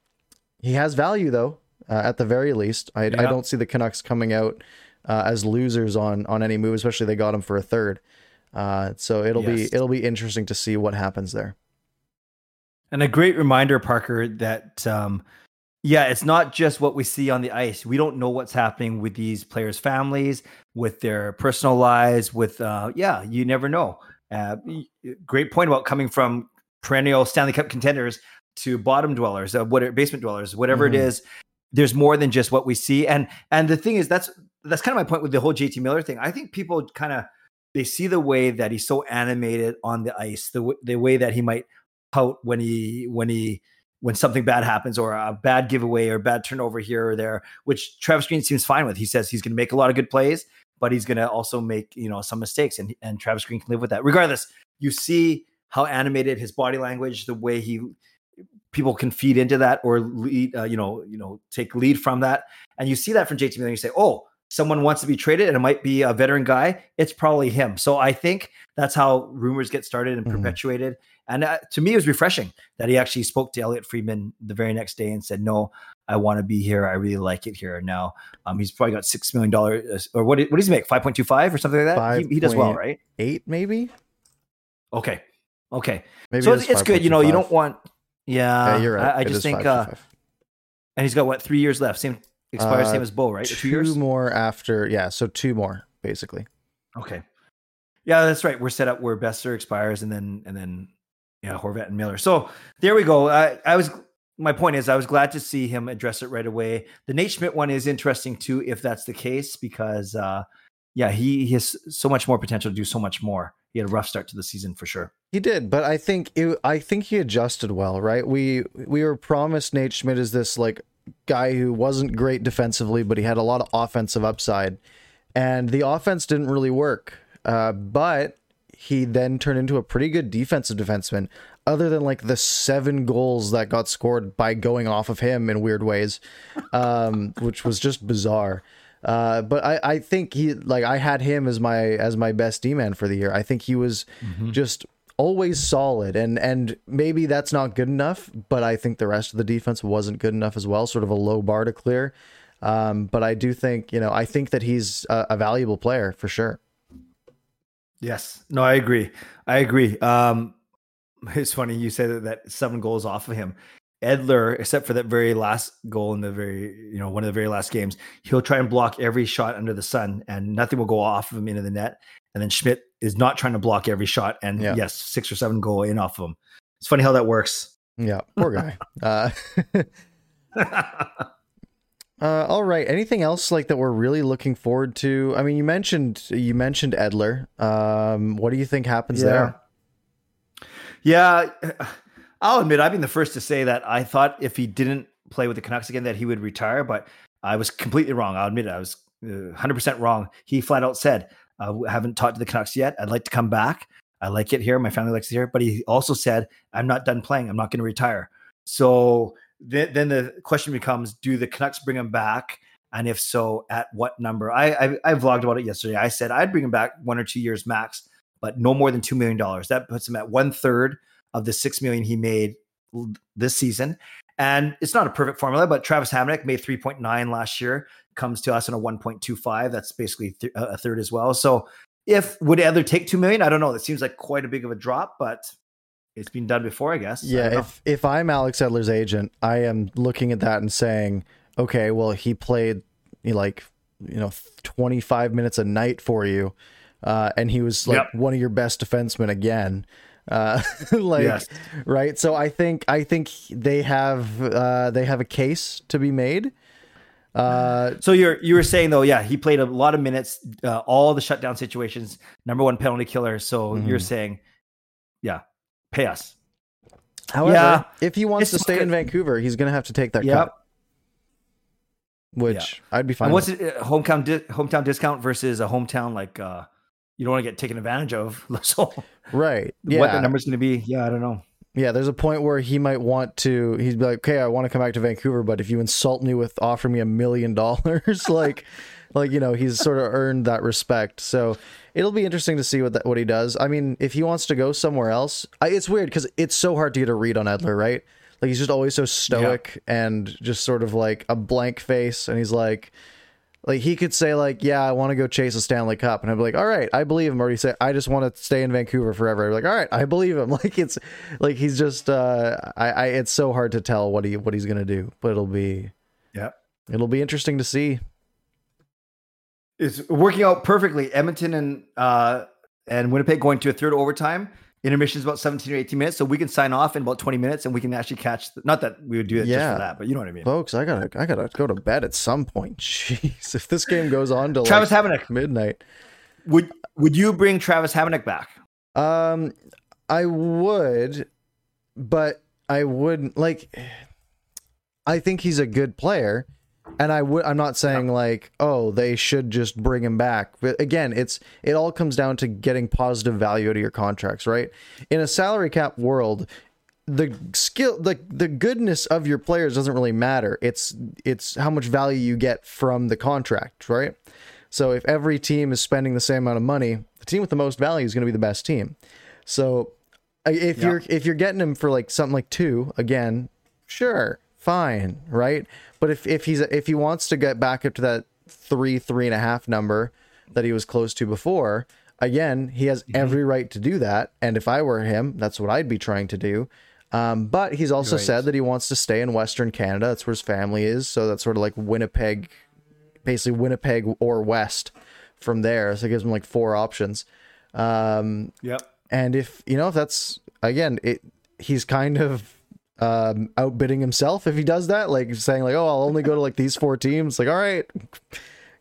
he has value though, uh, at the very least. I, yeah. I don't see the Canucks coming out uh, as losers on on any move, especially they got him for a third. Uh, so it'll yes. be it'll be interesting to see what happens there. And a great reminder, Parker, that um, yeah, it's not just what we see on the ice. We don't know what's happening with these players' families, with their personal lives. With uh, yeah, you never know. Uh, great point about coming from perennial Stanley Cup contenders to bottom dwellers, uh, what basement dwellers, whatever mm-hmm. it is. There's more than just what we see, and and the thing is, that's that's kind of my point with the whole JT Miller thing. I think people kind of they see the way that he's so animated on the ice, the the way that he might pout when he when he when something bad happens or a bad giveaway or bad turnover here or there, which Travis Green seems fine with. He says he's going to make a lot of good plays, but he's going to also make you know some mistakes, and and Travis Green can live with that. Regardless, you see how animated his body language, the way he people can feed into that or lead, uh, you know, you know, take lead from that, and you see that from JT Miller. You say, oh, someone wants to be traded and it might be a veteran guy, it's probably him. So I think that's how rumors get started and mm-hmm. perpetuated. And uh, to me, it was refreshing that he actually spoke to Elliotte Friedman the very next day and said, "No, I want to be here. I really like it here." Now, um, he's probably got six million dollars, or what? What does he make? Five point two five or something like that. He, he, does well, right? Eight, maybe. Okay, okay. Maybe so it's, it's good. You know, you don't want. Yeah, yeah you're right. I, I just think. Uh, and he's got what three years left? Same expires uh, same as Bo, right? Two, two years more after. Yeah, so two more basically. Okay. Yeah, that's right. We're set up where Boeser expires, and then and then yeah, Horvat and Miller. So there we go. I, I was my point is I was glad to see him address it right away. The Nate Schmidt one is interesting too, if that's the case, because uh, yeah, he, he has so much more potential to do so much more. He had a rough start to the season for sure. He did, but I think it, I think he adjusted well, right? We we were promised Nate Schmidt is this like guy who wasn't great defensively, but he had a lot of offensive upside, and the offense didn't really work. Uh, but he then turned into a pretty good defensive defenseman, other than like the seven goals that got scored by going off of him in weird ways, um, which was just bizarre. Uh, but I, I think he like I had him as my as my best D man for the year. I think he was mm-hmm. just always solid and and maybe that's not good enough, but I think the rest of the defense wasn't good enough as well. Sort of a low bar to clear. Um, but I do think you know I think that he's a, a valuable player for sure. Yes. No, I agree. I agree. Um, it's funny you say that, that seven goals off of him. Edler, except for that very last goal in the very, you know, one of the very last games, he'll try and block every shot under the sun and nothing will go off of him into the net. And then Schmidt is not trying to block every shot. And yeah. yes, six or seven go in off of him. It's funny how that works. Yeah, poor guy. uh, Uh, all right. Anything else like that we're really looking forward to? I mean, you mentioned you mentioned Edler. Um, what do you think happens yeah. there? Yeah, I'll admit I've been the first to say that I thought if he didn't play with the Canucks again that he would retire, but I was completely wrong. I'll admit it. I was 100% uh, wrong. He flat out said, Uh, "I haven't talked to the Canucks yet. I'd like to come back. I like it here. My family likes it here." But he also said, "I'm not done playing. I'm not going to retire." So then, then the question becomes do the Canucks bring him back? And if so, at what number? I, I, I vlogged about it yesterday. I said I'd bring him back one or two years max, but no more than two million dollars. That puts him at one third of the six million he made this season. And it's not a perfect formula, but Travis Hamonic made 3.9 last year, comes to us in a 1.25. That's basically th- a third as well. So if would either take two million? I don't know. That seems like quite a big of a drop, but it's been done before, I guess. Yeah, I if if I'm Alex Edler's agent, I am looking at that and saying, okay, well, he played like you know 25 minutes a night for you, uh, and he was like yep. one of your best defensemen again. Uh, like yes. right. So I think I think they have uh, they have a case to be made. Uh, So you're you were saying though, yeah, he played a lot of minutes, uh, all the shutdown situations, number one penalty killer. So Mhm. you're saying, yeah, pay us. however, Yeah. if he wants to stay okay. in Vancouver, he's going to have to take that Yep. cut, which I'd be fine. And what's with. it? uh, Hometown di- hometown discount versus a hometown like uh, you don't want to get taken advantage of. So Right. yeah. what the number's going to be? Yeah, I don't know. Yeah, there's a point where he might want to. He's be like, "Okay, I want to come back to Vancouver, but if you insult me with offering me a million dollars, like, like you know, he's sort of earned that respect. So it'll be interesting to see what that, what he does. I mean, if he wants to go somewhere else, I, it's weird because it's so hard to get a read on Edler, right? Like he's just always so stoic and just sort of like a blank face, and he's like. Like he could say like, yeah, I want to go chase a Stanley Cup, and I'd be like, all right, I believe him. Or he say, I just want to stay in Vancouver forever. I'd be like, all right, I believe him. Like it's like he's just, uh, I, I, it's so hard to tell what he what he's gonna do, but it'll be, Yeah. it'll be interesting to see. It's working out perfectly. Edmonton and uh, and Winnipeg going to a third overtime. Intermission is about 17 or 18 minutes, so we can sign off in about 20 minutes, and we can actually catch. The, not that we would do it just for that, but you know what I mean. Folks, I gotta, I gotta go to bed at some point. Jeez, if this game goes on till Travis like Hamonic, midnight, would would you bring Travis Hamonic back? um, I would, but I wouldn't like. I think he's a good player, and I would. I'm not saying like, oh, they should just bring him back. But again, it's it all comes down to getting positive value out of your contracts, right? In a salary cap world, the skill, the the goodness of your players doesn't really matter. It's it's how much value you get from the contract, right? So if every team is spending the same amount of money, the team with the most value is going to be the best team. So uh, if Yeah. you're if you're getting him for like something like two again, sure, fine, right? But if if he's if he wants to get back up to that three three and a half number that he was close to before, again, he has every right to do that. And if I were him, that's what I'd be trying to do. Um, but he's also Right. said that he wants to stay in Western Canada. That's where his family is. So that's sort of like Winnipeg, basically Winnipeg or West from there. So it gives him like four options. Um, Yep. and if you know if that's again, it he's kind of um, outbidding himself if he does that, like saying like, oh, I'll only go to like these four teams. Like, all right,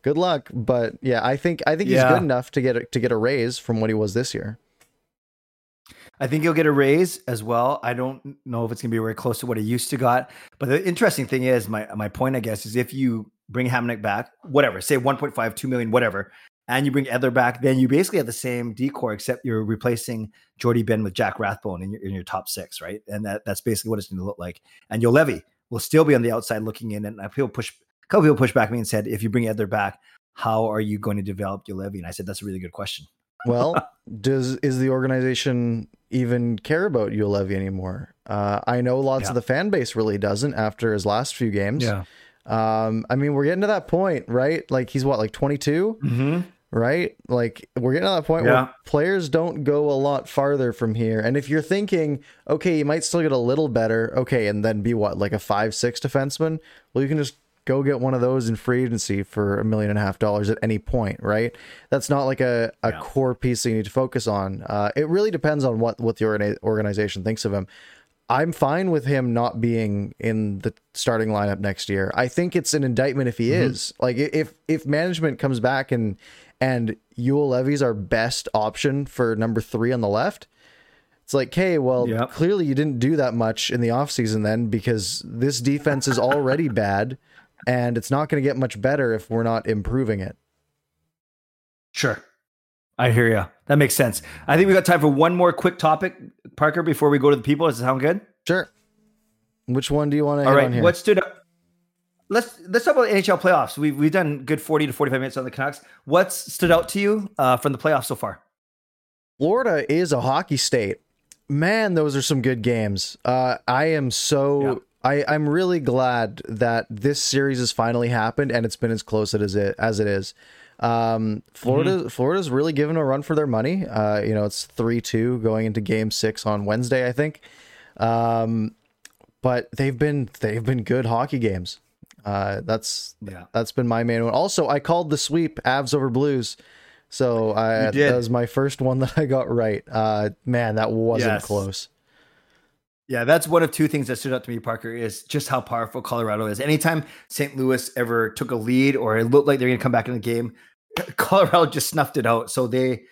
good luck. But yeah, I think I think he's good enough to get a, to get a raise from what he was this year. I think he'll get a raise as well. I don't know if it's going to be very close to what he used to got. But the interesting thing is, my my point, I guess, is if you bring Hamonic back, whatever, say 1.5, 2 million, whatever, and you bring Edler back, then you basically have the same decor, except you're replacing Jordie Benn with Jack Rathbone in your, in your top six, right? And that, that's basically what it's going to look like. And Juolevi will still be on the outside looking in. And people push, a couple people pushed back me and said, if you bring Edler back, how are you going to develop Juolevi? And I said, that's a really good question. Well, does is the organization even care about Juolevi anymore? Uh, I know lots Yeah. of the fan base really doesn't after his last few games. Yeah. Um, I mean, we're getting to that point, right? Like he's what, like 22, Mm-hmm. Right? Like we're getting to that point Yeah. where players don't go a lot farther from here. And if you're thinking, okay, you might still get a little better, okay, and then be what, like a five, six defenseman? Well, you can just go get one of those in free agency for a million and a half dollars at any point, right? That's not like a, a Yeah. core piece that you need to focus on. Uh, it really depends on what, what the organi- organization thinks of him. I'm fine with him not being in the starting lineup next year. I think it's an indictment if he Mm-hmm. is. Like if if management comes back and and Juolevi's our best option for number three on the left, it's like, okay, well, Yep. clearly you didn't do that much in the offseason then because this defense is already bad and it's not going to get much better if we're not improving it. Sure. I hear you. That makes sense. I think we got time for one more quick topic, Parker, before we go to the people. Does it sound good? Sure. Which one do you want to All right. on here? What stood up? Let's let's talk about the NHL playoffs. We've we've done good forty to forty five minutes on the Canucks. What's stood out to you uh, from the playoffs so far? Florida is a hockey state. Man, those are some good games. Uh, I am so I, I'm really glad that this series has finally happened and it's been as close as it as it is. Um, Florida Florida's really given a run for their money. Uh, you know, it's three two going into Game Six on Wednesday, I think. Um, but they've been they've been good hockey games. Uh, that's Yeah. that's been my main one. Also, I called the sweep Avs over Blues. So I that was my first one that I got right. Uh, man, that wasn't Yes. close. Yeah, that's one of two things that stood out to me, Parker, is just how powerful Colorado is. Anytime St. Louis ever took a lead or it looked like they're going to come back in the game, Colorado just snuffed it out. So they,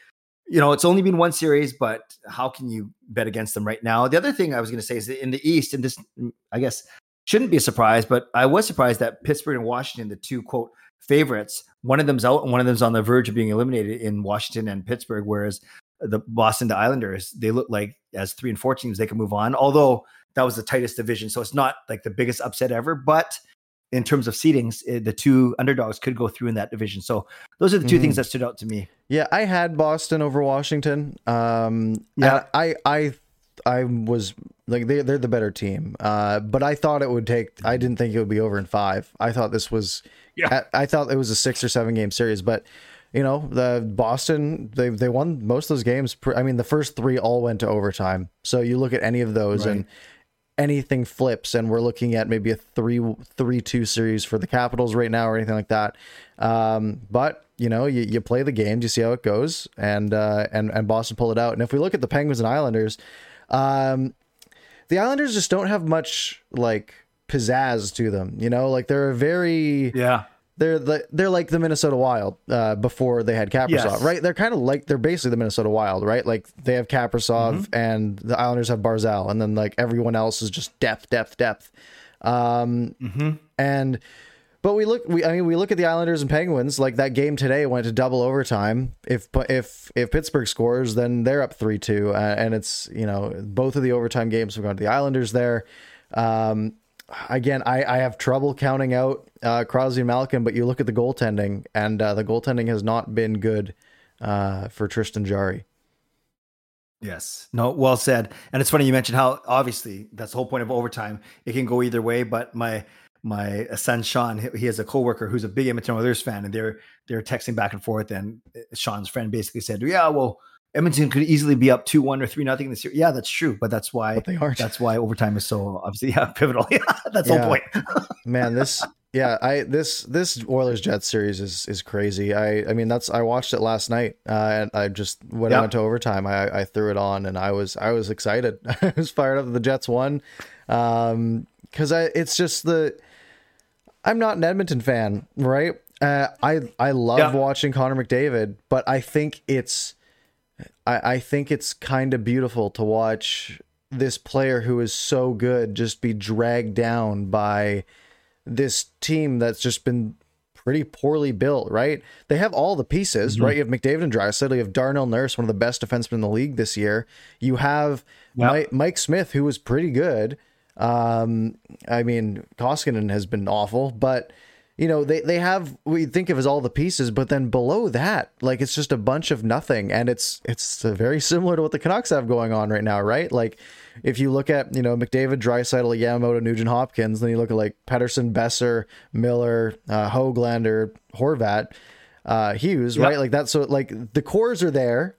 you know, it's only been one series, but how can you bet against them right now? The other thing I was going to say is that in the East, and this, I guess, shouldn't be a surprise, but I was surprised that Pittsburgh and Washington, the two quote favorites, one of them's out and one of them's on the verge of being eliminated in Washington and Pittsburgh, whereas the Boston the Islanders, they look like as three and four teams they can move on. Although that was the tightest division, so it's not like the biggest upset ever. But in terms of seedings, eh, the two underdogs could go through in that division. So those are the 2 mm-hmm. things that stood out to me. Yeah, I had Boston over Washington. Um, yeah, I I I was like they they're the better team. Uh, but I thought it would take. I didn't think it would be over in five. I thought this was. Yeah. I, I thought it was a six or seven game series, but you know, the Boston they they won most of those games. I mean, the first three all went to overtime. So you look at any of those right. and anything flips, and we're looking at maybe a three three three two series for the Capitals right now or anything like that. Um, but you know, you, you play the game, you see how it goes, and uh, and and Boston pull it out. And if we look at the Penguins and Islanders, um, the Islanders just don't have much like pizzazz to them. You know, like they're a very yeah they're the, they're like the Minnesota Wild uh, before they had Kaprizov, yes. right? They're kind of like they're basically the Minnesota Wild, right? Like they have Kaprizov mm-hmm. and the Islanders have Barzal, and then like everyone else is just depth, depth, depth. Um, mm-hmm. And but we look, we I mean, we look at the Islanders and Penguins. Like that game today went to double overtime. If if if Pittsburgh scores, then they're up three two, uh, and it's you know both of the overtime games have gone to the Islanders there. Um, again, I, I have trouble counting out uh, Crosby and Malkin, but you look at the goaltending, and uh, the goaltending has not been good uh, for Tristan Jarry. Yes. No, well said. And it's funny you mentioned how obviously that's the whole point of overtime. It can go either way, but my my son Sean, he has a coworker who's a big Edmonton Oilers fan, and they're they're texting back and forth. And uh, Sean's friend basically said, "Yeah, well, Edmonton could easily be up two one or three nothing this year. Yeah, that's true, but that's why but they aren't. That's why overtime is so obviously yeah, pivotal. Yeah, that's yeah. the whole point. Man, this yeah, I this this Oilers Jets series is is crazy. I I mean that's I watched it last night. Uh, and I just when I went to overtime, I I threw it on and I was I was excited. I was fired up. That the Jets won. Um, because I it's just the I'm not an Edmonton fan, right? Uh, I I love yeah. watching Connor McDavid, but I think it's I, I think it's kind of beautiful to watch this player who is so good just be dragged down by this team that's just been pretty poorly built, right? They have all the pieces, mm-hmm. right? You have McDavid and Draisaitl, you have Darnell Nurse, one of the best defensemen in the league this year. You have yep. Mike, Mike, Smith, who was pretty good. Um, I mean, Koskinen has been awful, but you know they they have we think of as all the pieces but then below that like it's just a bunch of nothing. And it's it's very similar to what the Canucks have going on right now right? Like if you look at you know McDavid Draisaitl Yamamoto Nugent Hopkins then you look at like Pettersson, Boeser Miller uh, Hoglander Horvat uh, Hughes yep. right? Like that so like the cores are there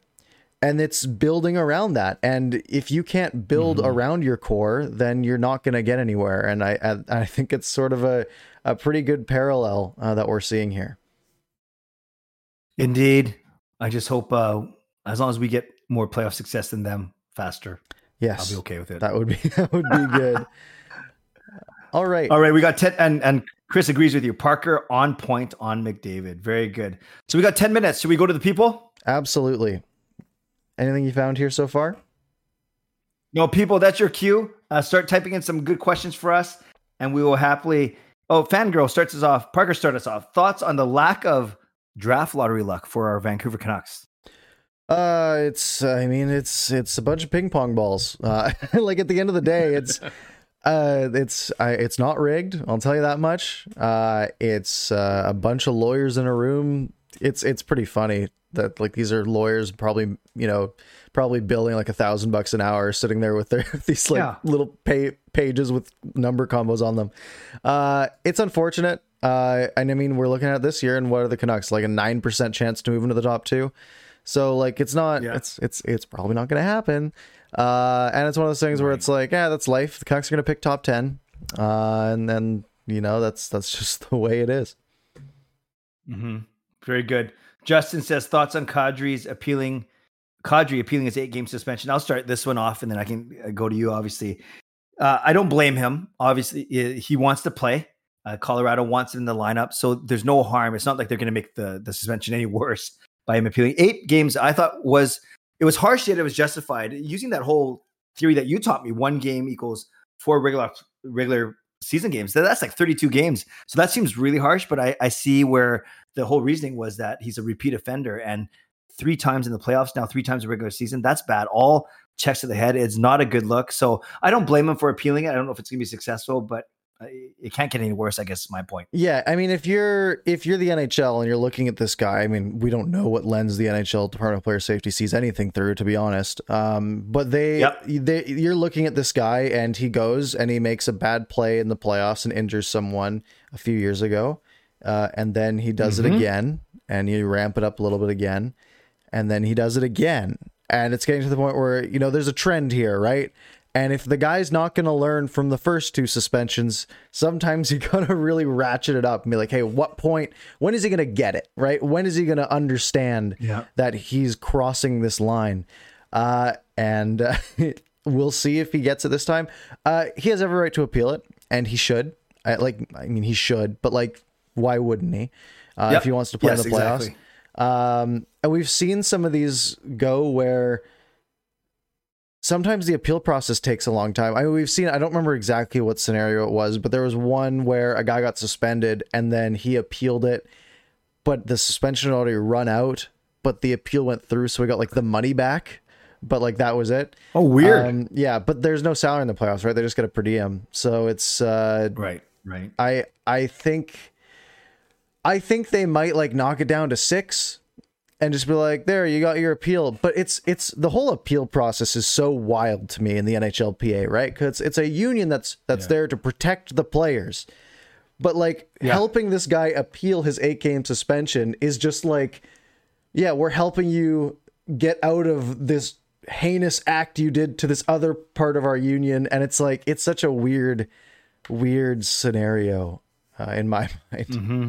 and it's building around that. And if you can't build mm-hmm. around your core then you're not going to get anywhere. And I, I, I think it's sort of a a pretty good parallel uh, that we're seeing here. Indeed. I just hope uh, as long as we get more playoff success than them faster yes i'll be okay with it. That would be that would be good. All right. All right we got 10 and and chris agrees with you. Parker on point on mcdavid. Very good. So we got 10 minutes. Should we go to the people? Absolutely Anything you found here so far? No, people, that's your cue. Uh, start typing in some good questions for us, and we will happily. Oh, Fangirl starts us off. Parker start us off. Thoughts on the lack of draft lottery luck for our Vancouver Canucks? Uh, it's. I mean, it's it's a bunch of ping pong balls. Uh, like at the end of the day, it's. Uh, it's I, it's not rigged. I'll tell you that much. Uh, it's uh, a bunch of lawyers in a room. It's it's pretty funny that like these are lawyers probably you know probably billing like a thousand bucks an hour sitting there with their these like yeah. little pay, pages with number combos on them. Uh it's unfortunate. Uh and i mean we're looking at this year and what are the canucks? Like a 9% chance to move into the top two. So like it's not yeah. it's it's it's probably not gonna happen. Uh and it's one of those things right. where it's like yeah that's life. The canucks are gonna pick top 10 uh and then you know that's that's just the way it is. Mm-hmm. very good Justin says thoughts on Kadri's appealing, Kadri appealing his eight game suspension. I'll start this one off and then I can uh, go to you, obviously. Uh, I don't blame him. Obviously, he wants to play. Uh, Colorado wants him in the lineup, so there's no harm. It's not like they're going to make the the suspension any worse by him appealing. Eight games, I thought was it was harsh yet it was justified. Using that whole theory that you taught me, one game equals four regular regular season games. That's like 32 games. So that seems really harsh, but I, I see where the whole reasoning was that he's a repeat offender and three times in the playoffs now, three times a regular season. That's bad. All checks to the head. It's not a good look. So I don't blame him for appealing it. I don't know if it's going to be successful, but it can't get any worse. I guess is my point. Yeah, I mean, if you're if you're the NHL and you're looking at this guy, I mean, we don't know what lens the NHL Department of Player Safety sees anything through, to be honest. Um, but they, yep. they, you're looking at this guy and he goes and he makes a bad play in the playoffs and injures someone a few years ago, uh, and then he does mm-hmm. it again and you ramp it up a little bit again, and then he does it again, and it's getting to the point where you know there's a trend here, right? And if the guy's not going to learn from the first two suspensions, sometimes you got to really ratchet it up and be like, hey, what point, when is he going to get it, right? When is he going to understand yeah. that he's crossing this line? Uh, and uh, we'll see if he gets it this time. Uh, he has every right to appeal it, and he should. I, like, I mean, he should, but like, why wouldn't he? Uh, yep. If he wants to play yes, in the playoffs. Exactly. Um, and we've seen some of these go where sometimes the appeal process takes a long time. I mean, we've seen, I don't remember exactly what scenario it was, but there was one where a guy got suspended and then he appealed it, but the suspension had already run out, but the appeal went through. So we got like the money back, but like that was it. Oh, weird. Um, yeah. But there's no salary in the playoffs, right? They just get a per diem. So it's, uh, right, right. I, I think, I think they might like knock it down to six and just be like, there, you got your appeal. But it's it's the whole appeal process is so wild to me in the NHLPA, right? Because it's a union that's that's yeah. there to protect the players. But like yeah. helping this guy appeal his eight game suspension is just like, yeah, we're helping you get out of this heinous act you did to this other part of our union, and it's like it's such a weird, weird scenario uh, in my mind. Mm-hmm.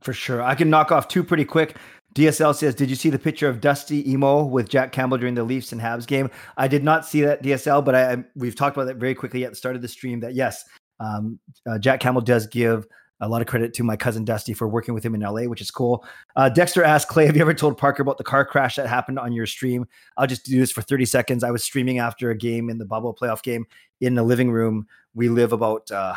For sure, I can knock off two pretty quick. DSL says, "Did you see the picture of Dusty Emo with Jack Campbell during the Leafs and Habs game?" I did not see that DSL, but I, we've talked about that very quickly at the start of the stream. That yes, um, uh, Jack Campbell does give a lot of credit to my cousin Dusty for working with him in LA, which is cool. Uh, Dexter asked Clay, "Have you ever told Parker about the car crash that happened on your stream?" I'll just do this for 30 seconds. I was streaming after a game in the bubble playoff game in the living room. We live about uh,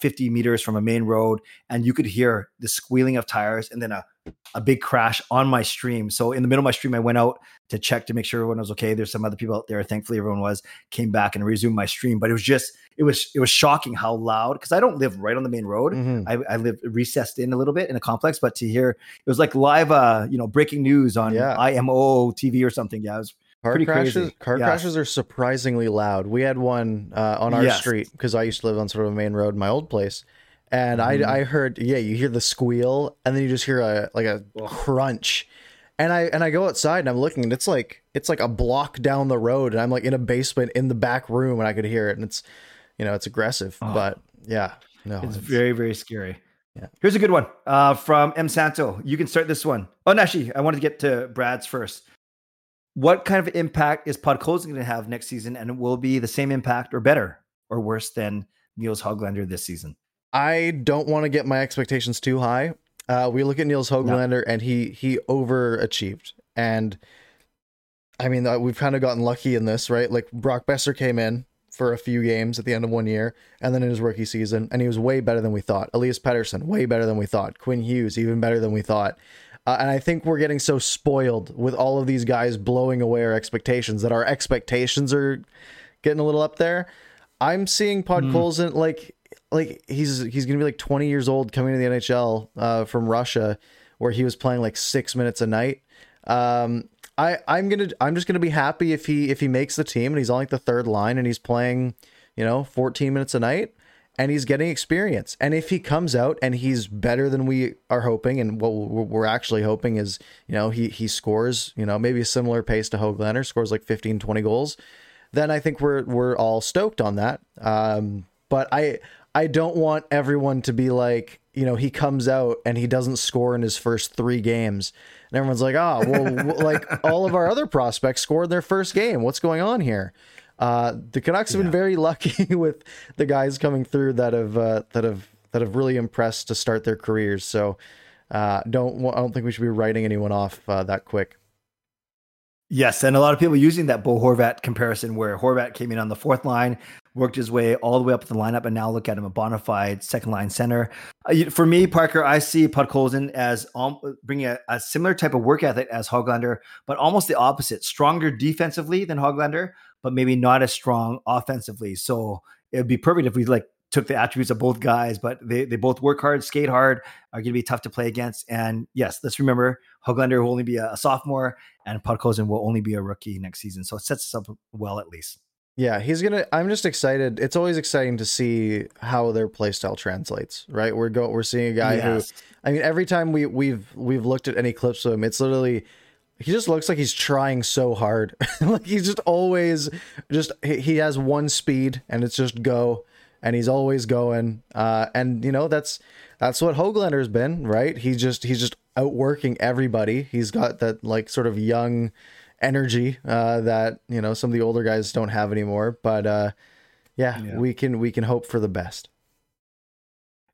50 meters from a main road, and you could hear the squealing of tires and then a a big crash on my stream. So in the middle of my stream, I went out to check to make sure everyone was okay. There's some other people out there. Thankfully, everyone was. Came back and resumed my stream, but it was just it was it was shocking how loud because I don't live right on the main road. Mm-hmm. I, I live recessed in a little bit in a complex, but to hear it was like live, uh, you know, breaking news on yeah. IMO TV or something. Yeah, it was Car Pretty crashes, crazy. car yes. crashes are surprisingly loud. We had one uh, on our yes. street because I used to live on sort of a main road in my old place, and mm-hmm. I I heard yeah you hear the squeal and then you just hear a like a crunch, and I and I go outside and I'm looking and it's like it's like a block down the road and I'm like in a basement in the back room and I could hear it and it's you know it's aggressive oh. but yeah no it's, it's, very very scary. Yeah. Here's a good one uh, from M Santo. You can start this one. Oh, actually, I wanted to get to Brad's first. What kind of impact is Podkolzin going to have next season, and it will be the same impact or better or worse than Nils Hoglander this season? I don't want to get my expectations too high. Uh, we look at Nils Hoglander no. and he he overachieved, and I mean uh, we've kind of gotten lucky in this, right? Like Brock Boeser came in for a few games at the end of one year, and then in his rookie season, and he was way better than we thought. Elias Pettersson, way better than we thought. Quinn Hughes, even better than we thought. Uh, and I think we're getting so spoiled with all of these guys blowing away our expectations that our expectations are getting a little up there. I'm seeing Pod mm. Colson like like he's he's gonna be like 20 years old coming to the NHL uh, from Russia, where he was playing like six minutes a night. Um, I I'm gonna I'm just gonna be happy if he if he makes the team and he's on like the third line and he's playing, you know, 14 minutes a night and he's getting experience. And if he comes out and he's better than we are hoping, and what we're actually hoping is, you know, he he scores, you know, maybe a similar pace to Hoglander, scores like 15, 20 goals, then I think we're we're all stoked on that. Um, but I I don't want everyone to be like, you know, he comes out and he doesn't score in his first three games. And everyone's like, oh, well, like all of our other prospects scored their first game. What's going on here? Uh, the Canucks have been very lucky with the guys coming through that have uh, that have that have really impressed to start their careers. So uh, don't I don't think we should be writing anyone off uh, that quick. Yes, and a lot of people using that Bo Horvat comparison, where Horvat came in on the fourth line, worked his way all the way up the lineup, and now look at him a bona fide second line center. Uh, for me, Parker, I see Podkolzin as um, bringing a, a, similar type of work ethic as Hoglander, but almost the opposite: stronger defensively than Hoglander, but maybe not as strong offensively. So it would be perfect if we like took the attributes of both guys, but they, they both work hard, skate hard, are going to be tough to play against. And yes, let's remember Hoglander will only be a, sophomore and Podkolzin will only be a rookie next season. So it sets us up well at least. Yeah, he's gonna. I'm just excited. It's always exciting to see how their playstyle translates. Right, we're go. We're seeing a guy yes. who, I mean, every time we we've we've looked at any clips of him, it's literally he just looks like he's trying so hard. like he's just always just he has one speed and it's just go and he's always going. Uh, and you know that's that's what Hoglander's been, right? He's just he's just outworking everybody. He's got that like sort of young energy uh, that you know some of the older guys don't have anymore. But uh, yeah, yeah, we can we can hope for the best.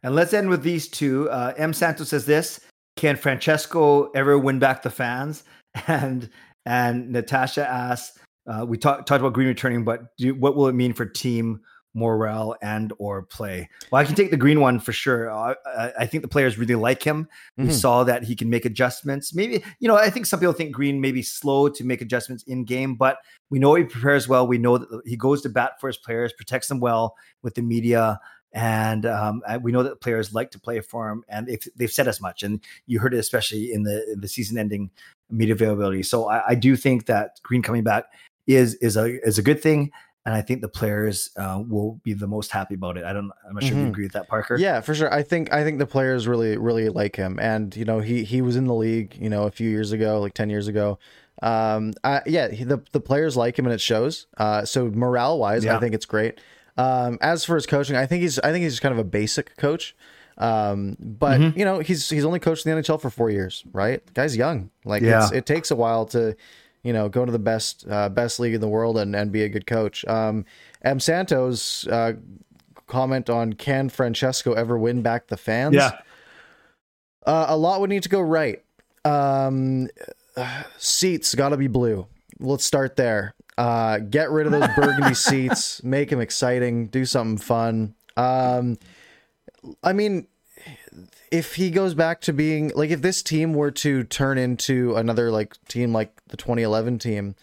And let's end with these two. Uh, M. Santos says this: Can Francesco ever win back the fans? And and Natasha asks, uh, we talked talked about Green returning, but do, what will it mean for team morale and or play. Well, I can take the green one for sure. I, I think the players really like him. We mm-hmm. saw that he can make adjustments. Maybe you know, I think some people think Green may be slow to make adjustments in game, but we know he prepares well. We know that he goes to bat for his players, protects them well with the media. And um, we know that players like to play for him, and they've, they've said as much. And you heard it especially in the in the season-ending media availability. So I, I do think that Green coming back is is a is a good thing and I think the players uh, will be the most happy about it. I don't. I'm not sure mm-hmm. if you mm-hmm. agree with that, Parker. Yeah, for sure. I think I think the players really really like him, and you know he he was in the league, you know, a few years ago, like ten years ago. Um, I, yeah, he, the the players like him, and it shows. Uh, so morale wise, yeah. I think it's great. Um, as for his coaching, I think he's I think he's kind of a basic coach. Um, but mm-hmm. you know he's he's only coached in the NHL for four years, right? The guy's young. Like yeah. it takes a while to you know, go to the best uh, best league in the world and, and be a good coach. Um, M. Santos uh, comment on can Francesco ever win back the fans? Yeah, uh, a lot would need to go right. Um, seats got to be blue. Let's start there. Uh, get rid of those burgundy seats. Make them exciting. Do something fun. Um, I mean, if he goes back to being like if this team were to turn into another like team like the 2011 team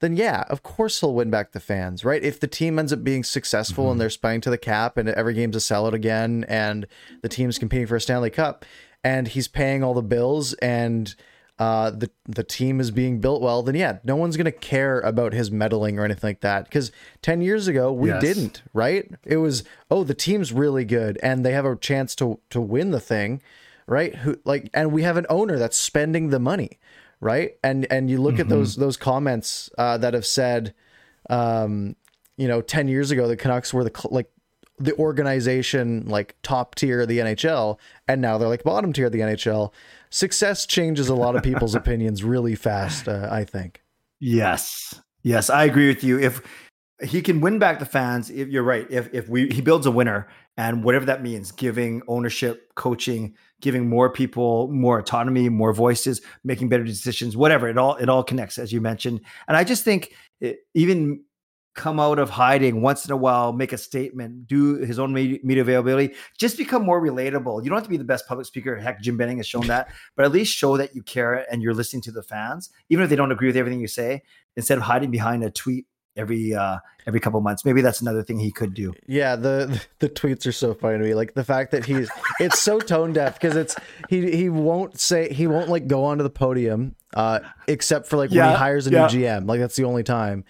then yeah of course he'll win back the fans right if the team ends up being successful mm-hmm. and they're spying to the cap and every game's a sellout again and the team's competing for a stanley cup and he's paying all the bills and uh, the the team is being built well, then yeah, no one's gonna care about his meddling or anything like that. Because ten years ago we yes. didn't, right? It was oh the team's really good and they have a chance to to win the thing, right? Who like and we have an owner that's spending the money, right? And and you look mm-hmm. at those those comments uh, that have said, um, you know, ten years ago the Canucks were the like the organization like top tier of the NHL, and now they're like bottom tier of the NHL success changes a lot of people's opinions really fast. Uh, I think. Yes, yes, I agree with you. If he can win back the fans, if you're right, if if we he builds a winner and whatever that means, giving ownership, coaching, giving more people more autonomy, more voices, making better decisions, whatever it all it all connects as you mentioned. And I just think it, even come out of hiding once in a while, make a statement, do his own media, availability, just become more relatable. You don't have to be the best public speaker. Heck, Jim Benning has shown that, but at least show that you care and you're listening to the fans, even if they don't agree with everything you say, instead of hiding behind a tweet every uh every couple months maybe that's another thing he could do yeah the the tweets are so funny to me like the fact that he's it's so tone deaf because it's he he won't say he won't like go onto the podium uh except for like yeah, when he hires a yeah. new gm like that's the only time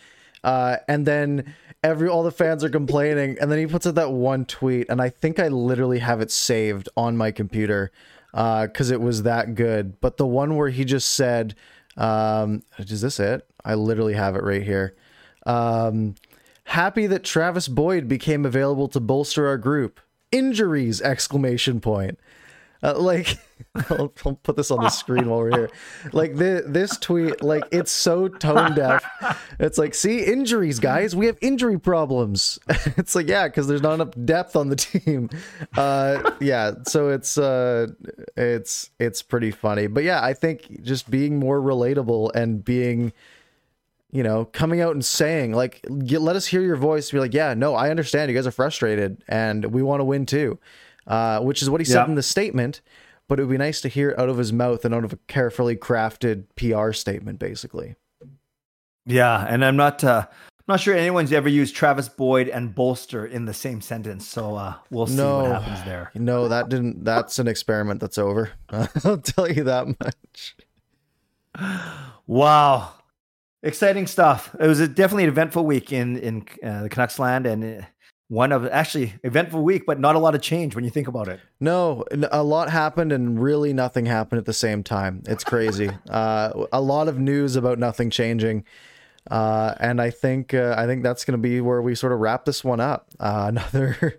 uh, and then every all the fans are complaining, and then he puts out that one tweet, and I think I literally have it saved on my computer because uh, it was that good. But the one where he just said, um, "Is this it?" I literally have it right here. Um, happy that Travis Boyd became available to bolster our group. Injuries! Exclamation point. Uh, like, I'll, I'll put this on the screen while we're here. Like the, this tweet, like it's so tone deaf. It's like, see, injuries, guys. We have injury problems. It's like, yeah, because there's not enough depth on the team. Uh, yeah, so it's uh, it's it's pretty funny. But yeah, I think just being more relatable and being you know, coming out and saying, like, get, let us hear your voice. Be like, yeah, no, I understand. You guys are frustrated and we want to win too, uh, which is what he said Yeah. in the statement. But it would be nice to hear it out of his mouth and out of a carefully crafted PR statement, basically. Yeah, and I'm not uh, I'm not sure anyone's ever used Travis Boyd and bolster in the same sentence. So uh, we'll see No. what happens there. No, that didn't. That's an experiment that's over. I'll tell you that much. Wow, exciting stuff. It was a, definitely an eventful week in in uh, the Canucks land, and uh, one of actually eventful week, but not a lot of change when you think about it. No, a lot happened and really nothing happened at the same time. It's crazy. uh, a lot of news about nothing changing. Uh, and I think uh, I think that's going to be where we sort of wrap this one up. Uh, another,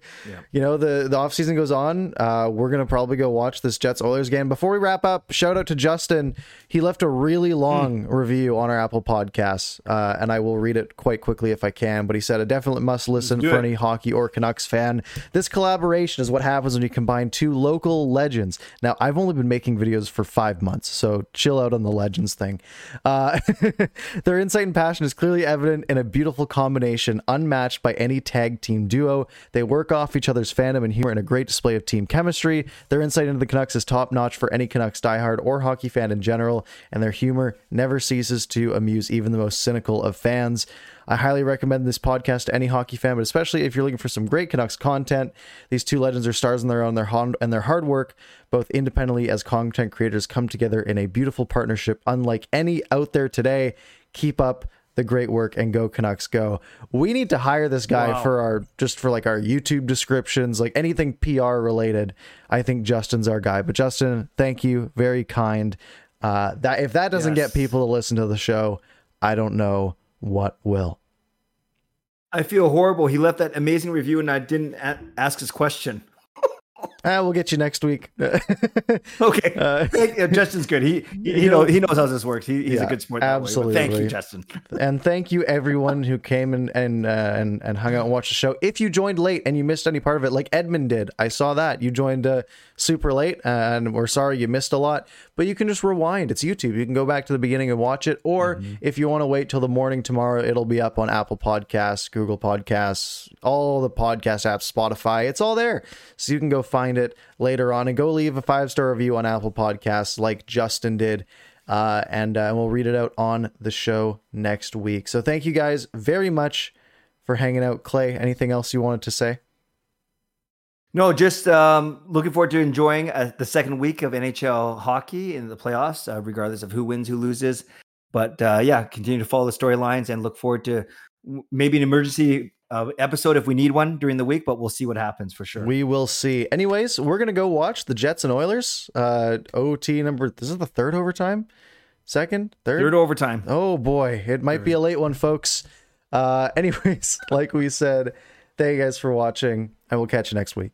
you know, the the off season goes on. Uh, we're going to probably go watch this Jets Oilers game. Before we wrap up, shout out to Justin. He left a really long review on our Apple Podcasts, uh, and I will read it quite quickly if I can. But he said a definite must listen for it. any hockey or Canucks fan. This collaboration is what happens when you combine two local legends. Now, I've only been making videos for five months, so chill out on the legends thing. Uh, their insight and passion is clearly evident in a beautiful combination, unmatched by any tag team duo. They work off each other's fandom and humor in a great display of team chemistry. Their insight into the Canucks is top notch for any Canucks diehard or hockey fan in general, and their humor never ceases to amuse even the most cynical of fans. I highly recommend this podcast to any hockey fan, but especially if you're looking for some great Canucks content. These two legends are stars in their own, their hon- and their hard work, both independently as content creators, come together in a beautiful partnership, unlike any out there today. Keep up the great work and go Canucks go. We need to hire this guy Wow. for our just for like our YouTube descriptions, like anything PR related. I think Justin's our guy. But Justin, thank you, very kind. Uh, that if that doesn't Yes. get people to listen to the show, I don't know what will. I feel horrible. He left that amazing review, and I didn't a- ask his question. Ah, we'll get you next week. Okay, Uh, uh, Justin's good. He he, You know he knows how this works. He, he's Yeah, a good sport. Absolutely. way. Thank you, Justin. and thank you everyone who came and and uh, and and hung out and watched the show. If you joined late and you missed any part of it, like Edmund did, I saw that you joined uh, super late, and we're sorry you missed a lot. But you can just rewind. It's YouTube. You can go back to the beginning and watch it, or if you want to wait till the morning tomorrow, it'll be up on Apple Podcasts, Google Podcasts, all the podcast apps, Spotify. It's all there, so you can go find it later on and go leave a five star review on Apple Podcasts, like Justin did uh, and uh, we'll read it out on the show next week. So thank you guys very much for hanging out. Clay, anything else you wanted to say? No, just um, looking forward to enjoying uh, the second week of NHL hockey in the playoffs, uh, regardless of who wins, who loses. But uh, yeah, continue to follow the storylines and look forward to maybe an emergency uh, episode if we need one during the week. But we'll see what happens for sure. We will see. Anyways, we're gonna go watch the Jets and Oilers. Uh, OT number. This is the third overtime, second, third. Third overtime. Oh boy, it might be a late one, folks. Uh, anyways, like we said, thank you guys for watching, and we'll catch you next week.